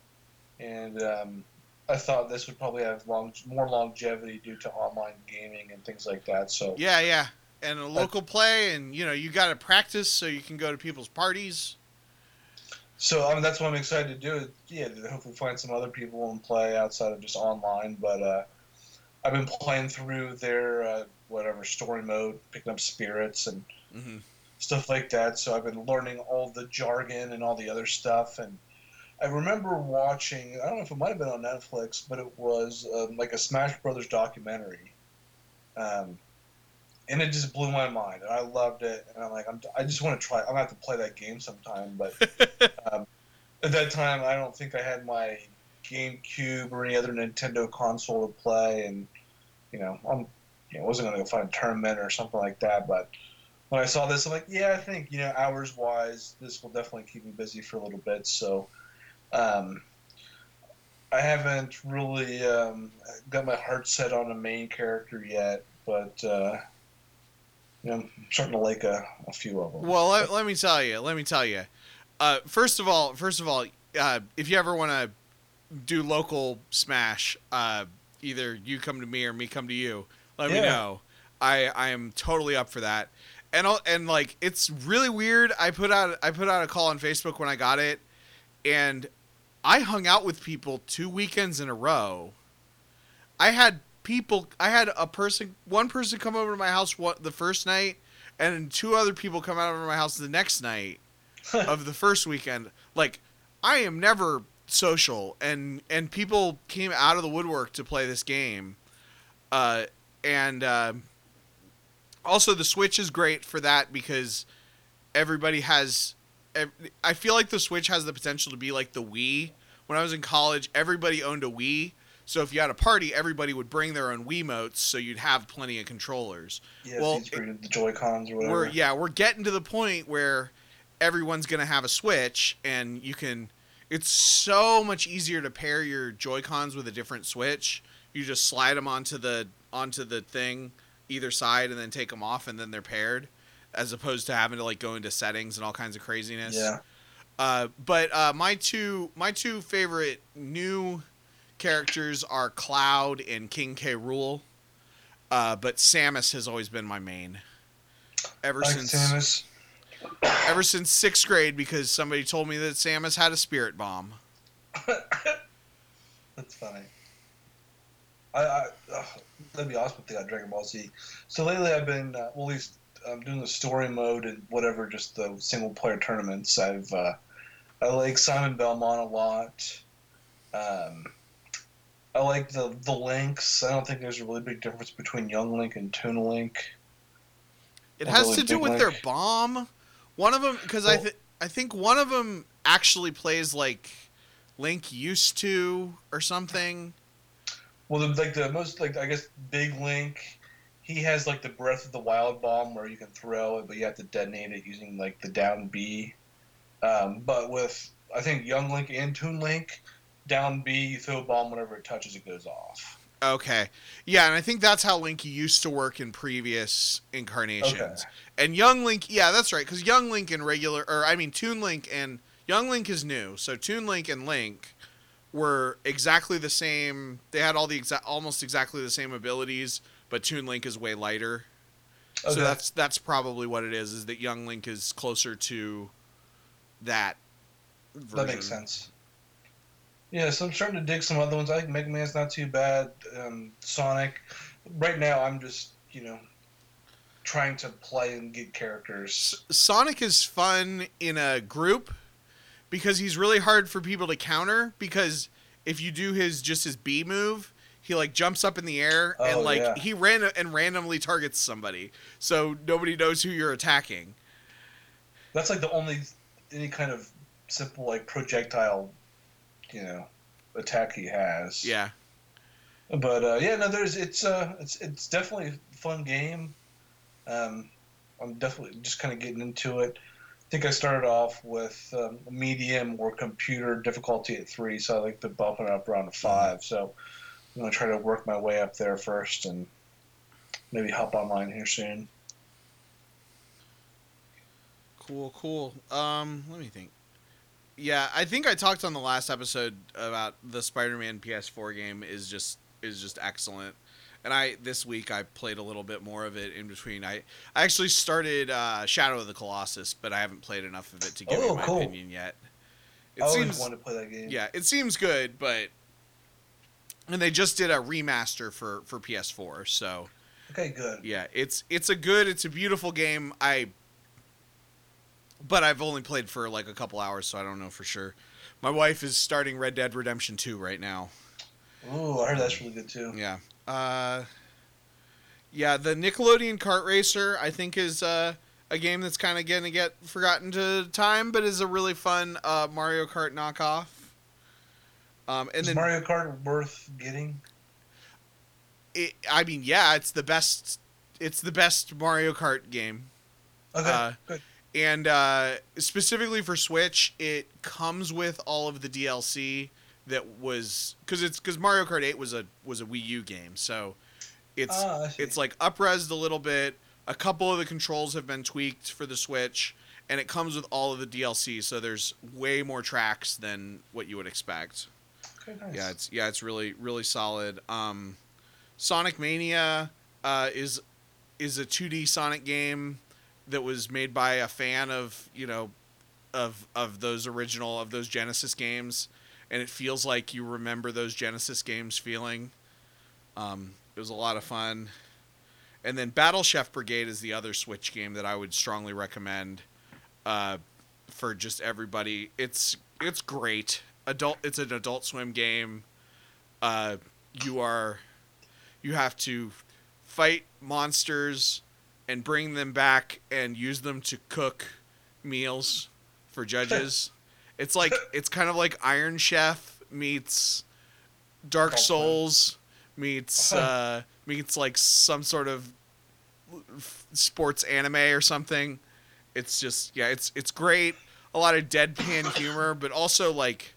and um, I thought this would probably have long more longevity due to online gaming and things like that. So Yeah, yeah. And a local play, and you know, you got to practice so you can go to people's parties. So I mean, that's what I'm excited to do. Yeah, hopefully find some other people and play outside of just online. But uh, I've been playing through their uh, whatever story mode, picking up spirits and hmm stuff like that. So I've been learning all the jargon and all the other stuff. And I remember watching. I don't know if it might have been on Netflix, but it was um, like a Smash Brothers documentary. Um, and it just blew my mind, and I loved it. And I'm like, I'm, I just want to try. I'm gonna have to play that game sometime, but um, at that time, I don't think I had my GameCube or any other Nintendo console to play, and you know, I'm, you know, wasn't gonna go find a tournament or something like that. But when I saw this, I'm like, yeah, I think you know, hours wise, this will definitely keep me busy for a little bit. So, um, I haven't really um, got my heart set on a main character yet, but uh, I'm starting to like a, a few of them. Well, let, let me tell you. Let me tell you. Uh, first of all, first of all, uh, if you ever want to do local Smash, uh, either you come to me or me come to you. Let me know. I I am totally up for that. And I'll, and like it's really weird. I put out I put out a call on Facebook when I got it, and I hung out with people two weekends in a row. I had people. I had a person, one person come over to my house the first night, and two other people come out over my house the next night of the first weekend. Like, I am never social, and and people came out of the woodwork to play this game, uh, and uh, also the Switch is great for that because everybody has. I feel like the Switch has the potential to be like the Wii. When I was in college, everybody owned a Wii. So if you had a party, everybody would bring their own Wiimotes, so you'd have plenty of controllers Yeah, Well, the Joy Cons or whatever. we're yeah we're getting to the point where everyone's gonna have a switch and you can it's so much easier to pair your joy cons with a different switch you just slide them onto the onto the thing either side and then take them off and then they're paired as opposed to having to like go into settings and all kinds of craziness yeah. uh, but uh, my two my two favorite new characters are Cloud and King K. Rool. Uh, but Samus has always been my main. Ever like since Samus. ever since sixth grade, because somebody told me that Samus had a spirit bomb. That's funny. I, I ugh, that'd be awesome if they got Dragon Ball Z. So lately, I've been uh, well, at least um, doing the story mode and whatever, just the single player tournaments. I've uh, I like Simon Belmont a lot. Um, I like the the links. I don't think there's a really big difference between Young Link and Toon Link. It has really to do with their bomb. One of them, because I th- I think one of them actually plays like Link used to or something. Well, the, like the most like I guess Big Link, he has like the Breath of the Wild bomb where you can throw it, but you have to detonate it using like the down B. Um, but with I think Young Link and Toon Link, down B you throw a bomb whenever it touches it goes off. Okay. Yeah, and I think that's how Link used to work in previous incarnations. Okay. And Young Link, yeah, that's right, because Young Link and regular, or I mean, Toon Link and Young Link is new. So Toon Link and Link were exactly the same. They had all the exact, almost exactly the same abilities, but Toon Link is way lighter. Okay. So that's that's probably what it is. Is that Young Link is closer to that. Version. that makes sense. Yeah, so I'm starting to dig some other ones. I think Mega Man's not too bad. Um, Sonic. Right now, I'm just you know trying to play and get characters. Sonic is fun in a group because he's really hard for people to counter because if you do his just his B move, he like jumps up in the air and Oh, like yeah. he ran and randomly targets somebody. So nobody knows who you're attacking. That's like the only any kind of simple like projectile, you know, attack he has. Yeah. But uh, yeah, no, there's it's uh it's it's definitely a fun game. Um, I'm definitely just kind of getting into it. I think I started off with um, medium or computer difficulty at three, so I like to bump it up around to 5 So I'm gonna try to work my way up there first, and maybe hop online here soon. Cool, cool. Um, let me think. Yeah, I think I talked on the last episode about the Spider-Man PS4 game is just is just excellent. And I this week I played a little bit more of it in between. I I actually started uh, Shadow of the Colossus, but I haven't played enough of it to give Oh, you my cool. opinion yet. It I seems wanted to play that game. yeah, it seems good, but and they just did a remaster for for PS4, so Okay, good. yeah, it's it's a good, it's a beautiful game. I but I've only played for like a couple hours, so I don't know for sure. My wife is starting Red Dead Redemption 2 right now. Ooh, I heard that's really good too. Yeah. Uh Yeah, the Nickelodeon Kart Racer I think is uh a game that's kind of going to get forgotten to time, but is a really fun uh, Mario Kart knockoff. Um, and Is then Mario Kart worth getting? it, I mean, yeah, it's the best. It's the best Mario Kart game. Okay, Uh, good. And uh, specifically for Switch, it comes with all of the DLC that was because it's because Mario Kart 8 was a was a Wii U game, so it's see. it's like upresed a little bit. A couple of the controls have been tweaked for the Switch, and it comes with all of the DLC. So there's way more tracks than what you would expect. Okay, nice. Yeah, it's yeah, it's really really solid. Um, Sonic Mania uh, is is a 2D Sonic game that was made by a fan of you know of of those original of those Genesis games, and it feels like you remember those Genesis games feeling. Um, it was a lot of fun. And then Battle Chef Brigade is the other Switch game that I would strongly recommend uh, for just everybody. It's it's great. Adult. It's an Adult Swim game. Uh, you are you have to fight monsters and bring them back and use them to cook meals for judges. it's like it's kind of like Iron Chef meets Dark. Souls meets uh, meets like some sort of sports anime or something. It's just yeah, it's it's great. A lot of deadpan humor, but also like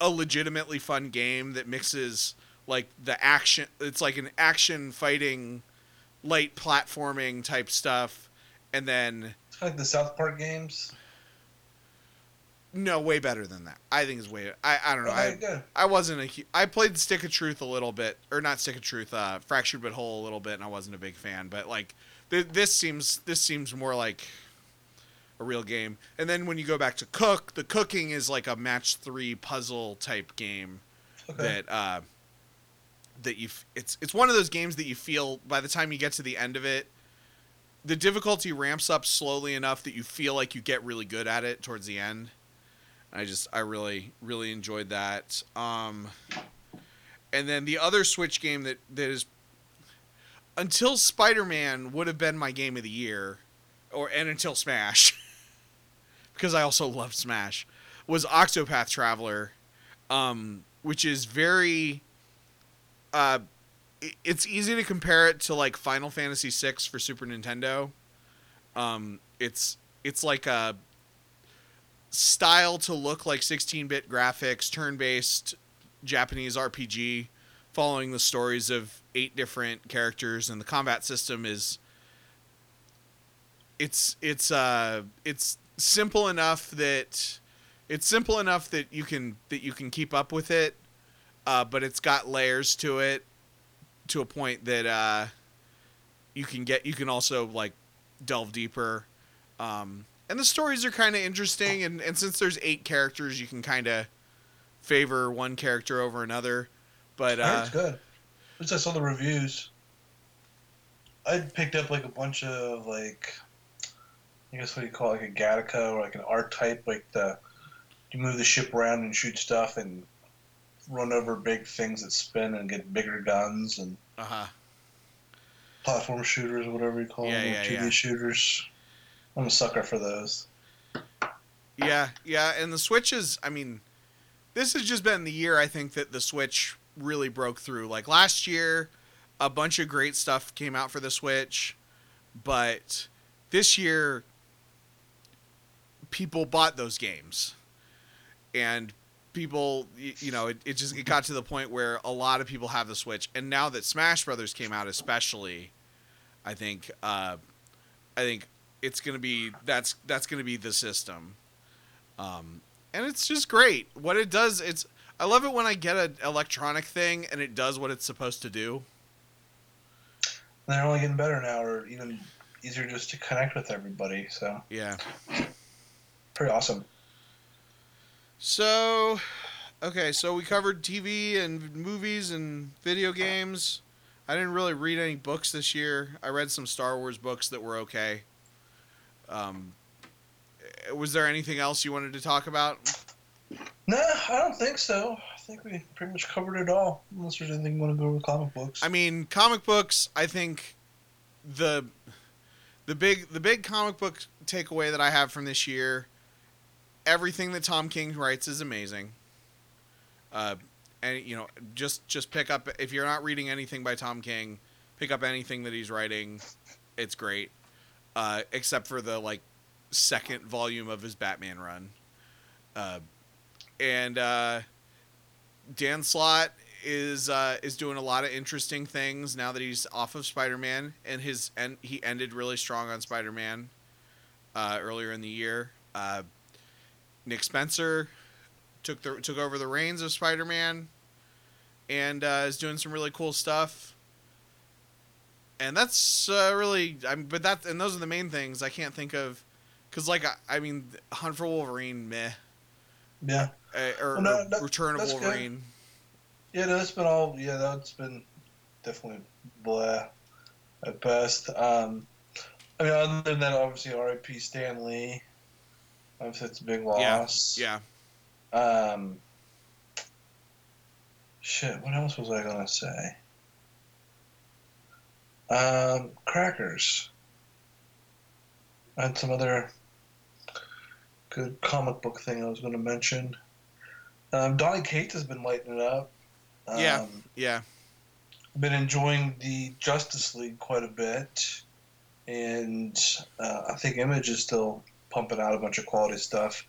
a legitimately fun game that mixes like the action. It's like an action fighting, light platforming type stuff, and then It's kind of like the South Park games. no, way better than that. I think is way. I I don't know. Okay, I good. I wasn't a. I played Stick of Truth a little bit, or not Stick of Truth, uh, Fractured But Whole a little bit, and I wasn't a big fan. But like, th- this seems this seems more like a real game. And then when you go back to Cook, the cooking is like a match three puzzle type game Okay. that uh, that you. It's it's one of those games that you feel by the time you get to the end of it, the difficulty ramps up slowly enough that you feel like you get really good at it towards the end. I just I really really enjoyed that. Um, and then the other Switch game that that is until Spider Man would have been my game of the year, or and until Smash, because I also love Smash, was Octopath Traveler, um, which is very. Uh, it's easy to compare it to like Final Fantasy VI for Super Nintendo. Um, it's it's like a style to look like 16-bit graphics, turn-based Japanese RPG, following the stories of eight different characters, and the combat system is it's it's uh it's simple enough that it's simple enough that you can that you can keep up with it, uh, but it's got layers to it to a point that uh, you can get you can also like delve deeper. Um, and the stories are kind of interesting, and, and since there's eight characters, you can kind of favor one character over another, but uh, it's good. Least I saw the reviews. I picked up like a bunch of like, I guess what do you call it, like a Gattaca or like an art type, like the you move the ship around and shoot stuff and run over big things that spin and get bigger guns and uh huh. platform shooters whatever you call Yeah, them, yeah, 2D yeah. shooters. I'm a sucker for those. Yeah, yeah, and the Switch is. I mean, this has just been the year I think that the Switch really broke through. Like last year, a bunch of great stuff came out for the Switch, but this year, people bought those games, and people, you know, it, it just it got to the point where a lot of people have the Switch, and now that Smash Brothers came out, especially, I think, uh, I think it's gonna be that's that's gonna be the system. Um, and it's just great. What it does it's i love it when i get an electronic thing and it does what it's supposed to do. They're only getting better now, or even easier just to connect with everybody. So. Yeah. Pretty awesome. So okay so we covered tv and movies and video games i didn't really read any books this year i read some star wars books that were okay um, was there anything else you wanted to talk about No, I don't think so. I think we pretty much covered it all. Unless there's anything you want to go with comic books. I mean, comic books. I think the the big the big comic book takeaway that I have from this year, everything that Tom King writes is amazing. Uh, and you know, just just pick up if you're not reading anything by Tom King, pick up anything that he's writing. It's great, uh, except for the like second volume of his Batman run. Uh, and uh, Dan Slott is uh, is doing a lot of interesting things now that he's off of Spider-Man, and his and he ended really strong on Spider-Man uh, earlier in the year. Uh, Nick Spencer took the took over the reins of Spider-Man, and uh, is doing some really cool stuff. And that's uh, really, I'm, but that and those are the main things. I can't think of, because like I, I mean, Hunt for Wolverine, meh, yeah, uh, or, Well, no, that- Return of that's good. Wolverine. yeah, no, that's been all. Yeah, that's been definitely blah at best. Um, I mean, other than that, obviously, R.I.P. Stan Lee. Obviously, it's a big loss. Yeah. Um, shit, what else was I gonna say? Um, crackers. I had some other good comic book thing I was gonna mention. Um, Donny Cates has been lighting it up. Um, Yeah. Yeah. Been enjoying the Justice League quite a bit, and uh, I think Image is still pumping out a bunch of quality stuff.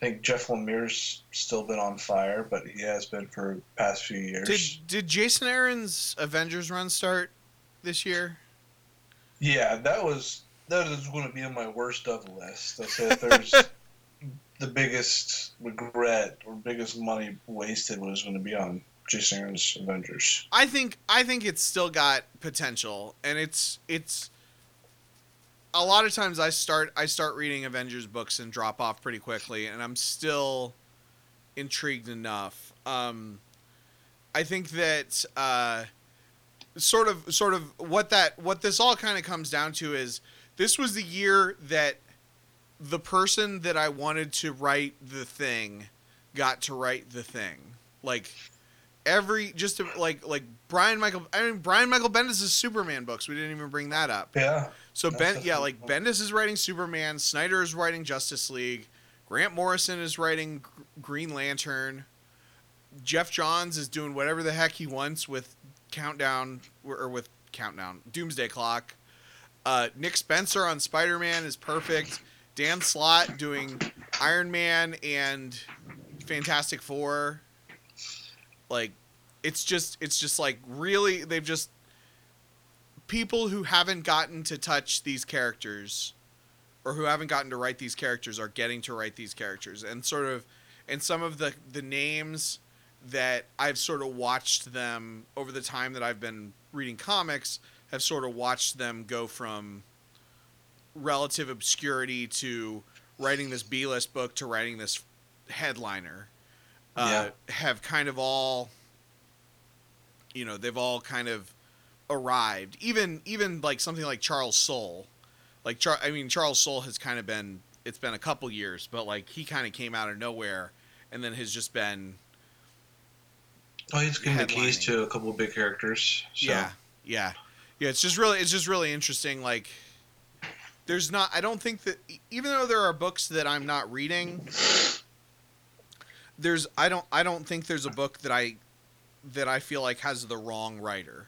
I think Jeff Lemire's still been on fire, but he has been for the past few years. Did did Jason Aaron's Avengers run start this year? Yeah, that was that is going to be on my worst of list. I said if there's the biggest regret or biggest money wasted was going to be on Jason Aaron's Avengers. I think I think it's still got potential, and it's it's. A lot of times I start I start reading Avengers books and drop off pretty quickly, and I'm still intrigued enough. Um, I think that uh, sort of sort of what that what this all kind of comes down to is this was the year that the person that I wanted to write the thing got to write the thing. Like every just to, like like Brian Michael I mean Brian Michael Bendis' Superman books. We didn't even bring that up. Yeah, So Ben, yeah, like. Bendis is writing Superman, Snyder is writing Justice League, Grant Morrison is writing Green Lantern, Geoff Johns is doing whatever the heck he wants with Countdown or with Countdown Doomsday Clock. Uh, Nick Spencer on Spider Man is perfect. Dan Slott doing Iron Man and Fantastic Four. Like, it's just it's just like really they've just people who haven't gotten to touch these characters or who haven't gotten to write these characters are getting to write these characters. And sort of and some of the the names that I've sort of watched them over the time that I've been reading comics have sort of watched them go from relative obscurity to writing this B-list book to writing this headliner uh, have kind of all, you know, they've all kind of arrived. Even even like something like Charles Soule, like Char- I mean Charles Soule has kind of been it's been a couple years, but like he kind of came out of nowhere and then has just been Oh, he's given the keys to a couple of big characters. So. Yeah, yeah, yeah. It's just really, it's just really interesting. Like, there's not. I don't think that even though there are books that I'm not reading, there's. I don't. I don't think there's a book that I that I feel like has the wrong writer.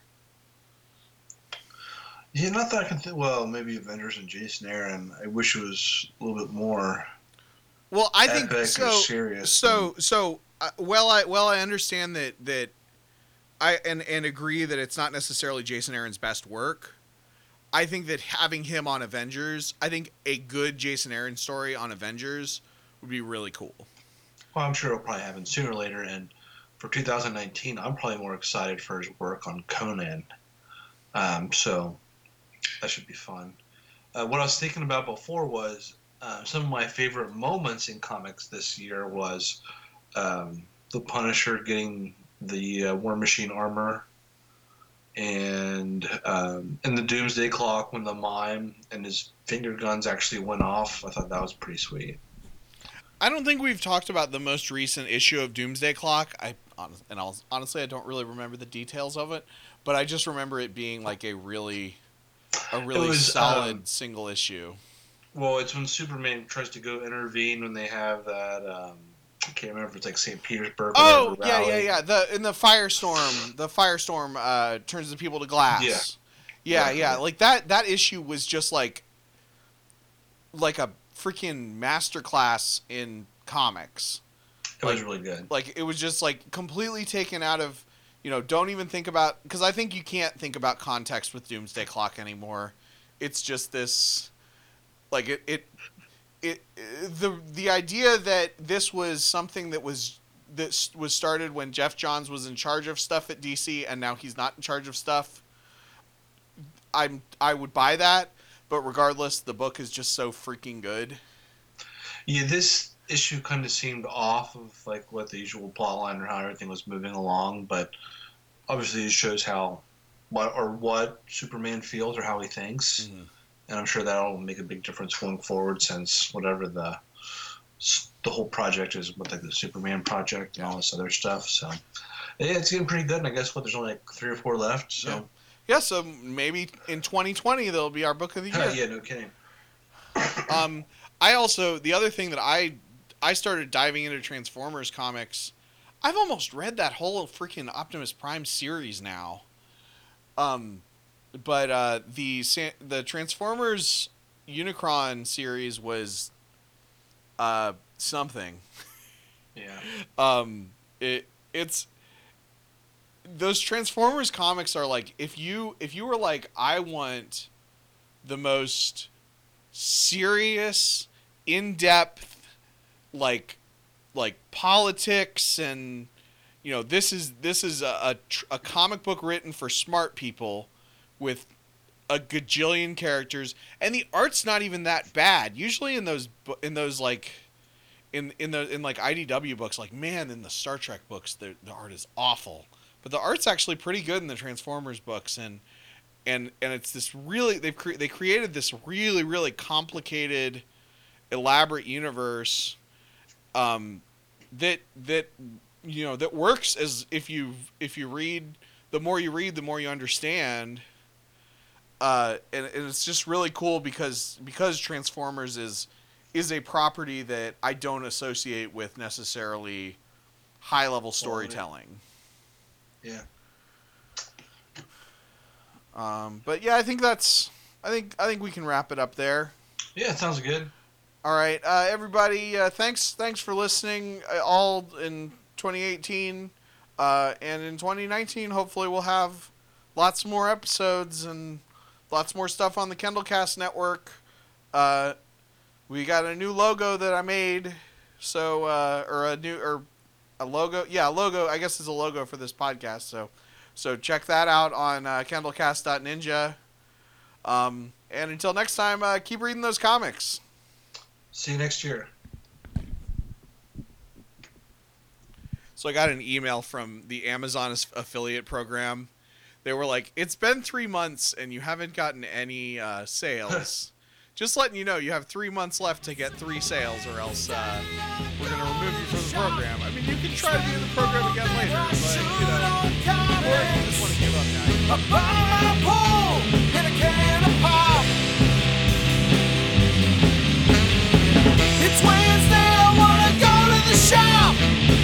Yeah, not that I can think. Well, maybe Avengers and Jason Aaron. I wish it was a little bit more Well, I think so. serious. So so uh, well I well I understand that that I and and agree that it's not necessarily Jason Aaron's best work. I think that having him on Avengers, I think a good Jason Aaron story on Avengers would be really cool. well, I'm sure it'll probably happen sooner or later. And for 2019, I'm probably more excited for his work on Conan. Um, so that should be fun. Uh, what I was thinking about before was uh, some of my favorite moments in comics this year was um, the Punisher getting the uh, War Machine armor, and um, and the Doomsday Clock when the mime and his finger guns actually went off. I thought that was pretty sweet. I don't think we've talked about the most recent issue of Doomsday Clock. I and I'll, honestly I don't really remember the details of it, but I just remember it being like a really a really was, solid um, single issue. Well, it's when Superman tries to go intervene when they have that. Um, I can't remember if it's like St. Petersburg. or Oh whatever yeah, yeah, rally. yeah. The in the firestorm, the firestorm uh, turns the people to glass. Yeah. yeah, Yeah. yeah. Like that. That issue was just like, like a freaking masterclass in comics. It was really good. Like it was just like completely taken out of, you know, don't even think about because I think you can't think about context with Doomsday Clock anymore. It's just this, like it it it the the idea that this was something that was that was started when Geoff Johns was in charge of stuff at DC and now he's not in charge of stuff. I'm I would buy that, but regardless, the book is just so freaking good. Yeah, this issue kind of seemed off of like what the usual plot line or how everything was moving along, but obviously it shows how what or what Superman feels or how he thinks, Mhm. and I'm sure that'll make a big difference going forward since whatever the the whole project is with like the Superman project and all this other stuff. So yeah, it's getting pretty good, and I guess what there's only like three or four left. So Yeah, so maybe in 2020 there'll be our book of the year. yeah, no kidding. um, I also the other thing that I I started diving into Transformers comics. I've almost read that whole freaking Optimus Prime series now. Um, but uh, the the Transformers Unicron series was uh, something. Yeah. Um, it it's those Transformers comics are like if you if you were like I want the most serious, in depth, like like politics and you know this is this is a, a, a comic book written for smart people with a gajillion characters. And the art's not even that bad. Usually in those in those like in in the in like IDW books like man in the Star Trek books the, the art is awful. But the art's actually pretty good in the Transformers books. And and and it's this really they've cre- they created this really really complicated elaborate universe um that that you know that works as if you if you read the more you read the more you understand uh and, and it's just really cool because because transformers is is a property that i don't associate with necessarily high level storytelling Yeah. um but yeah i think that's i think i think we can wrap it up there Yeah, it sounds good. All right, uh, everybody. Uh, thanks, thanks for listening. uh, All in 2018, uh, and in 2019, hopefully we'll have lots more episodes and lots more stuff on the Kendallcast network. Uh, we got a new logo that I made, so uh, or a new or a logo. Yeah, a logo. I guess is a logo for this podcast. So, so check that out on uh, Kendallcast.ninja. Um, and until next time, keep reading those comics. See you next year. So I got an email from the Amazon affiliate program. They were like, "It's been three months and you haven't gotten any uh, sales. Just letting you know, you have three months left to get three sales, or else uh, we're gonna remove you from the program. I mean, you can try to be in the program again later, but you know, or you just want to give up now. About It's Wednesday, I wanna go to the shop.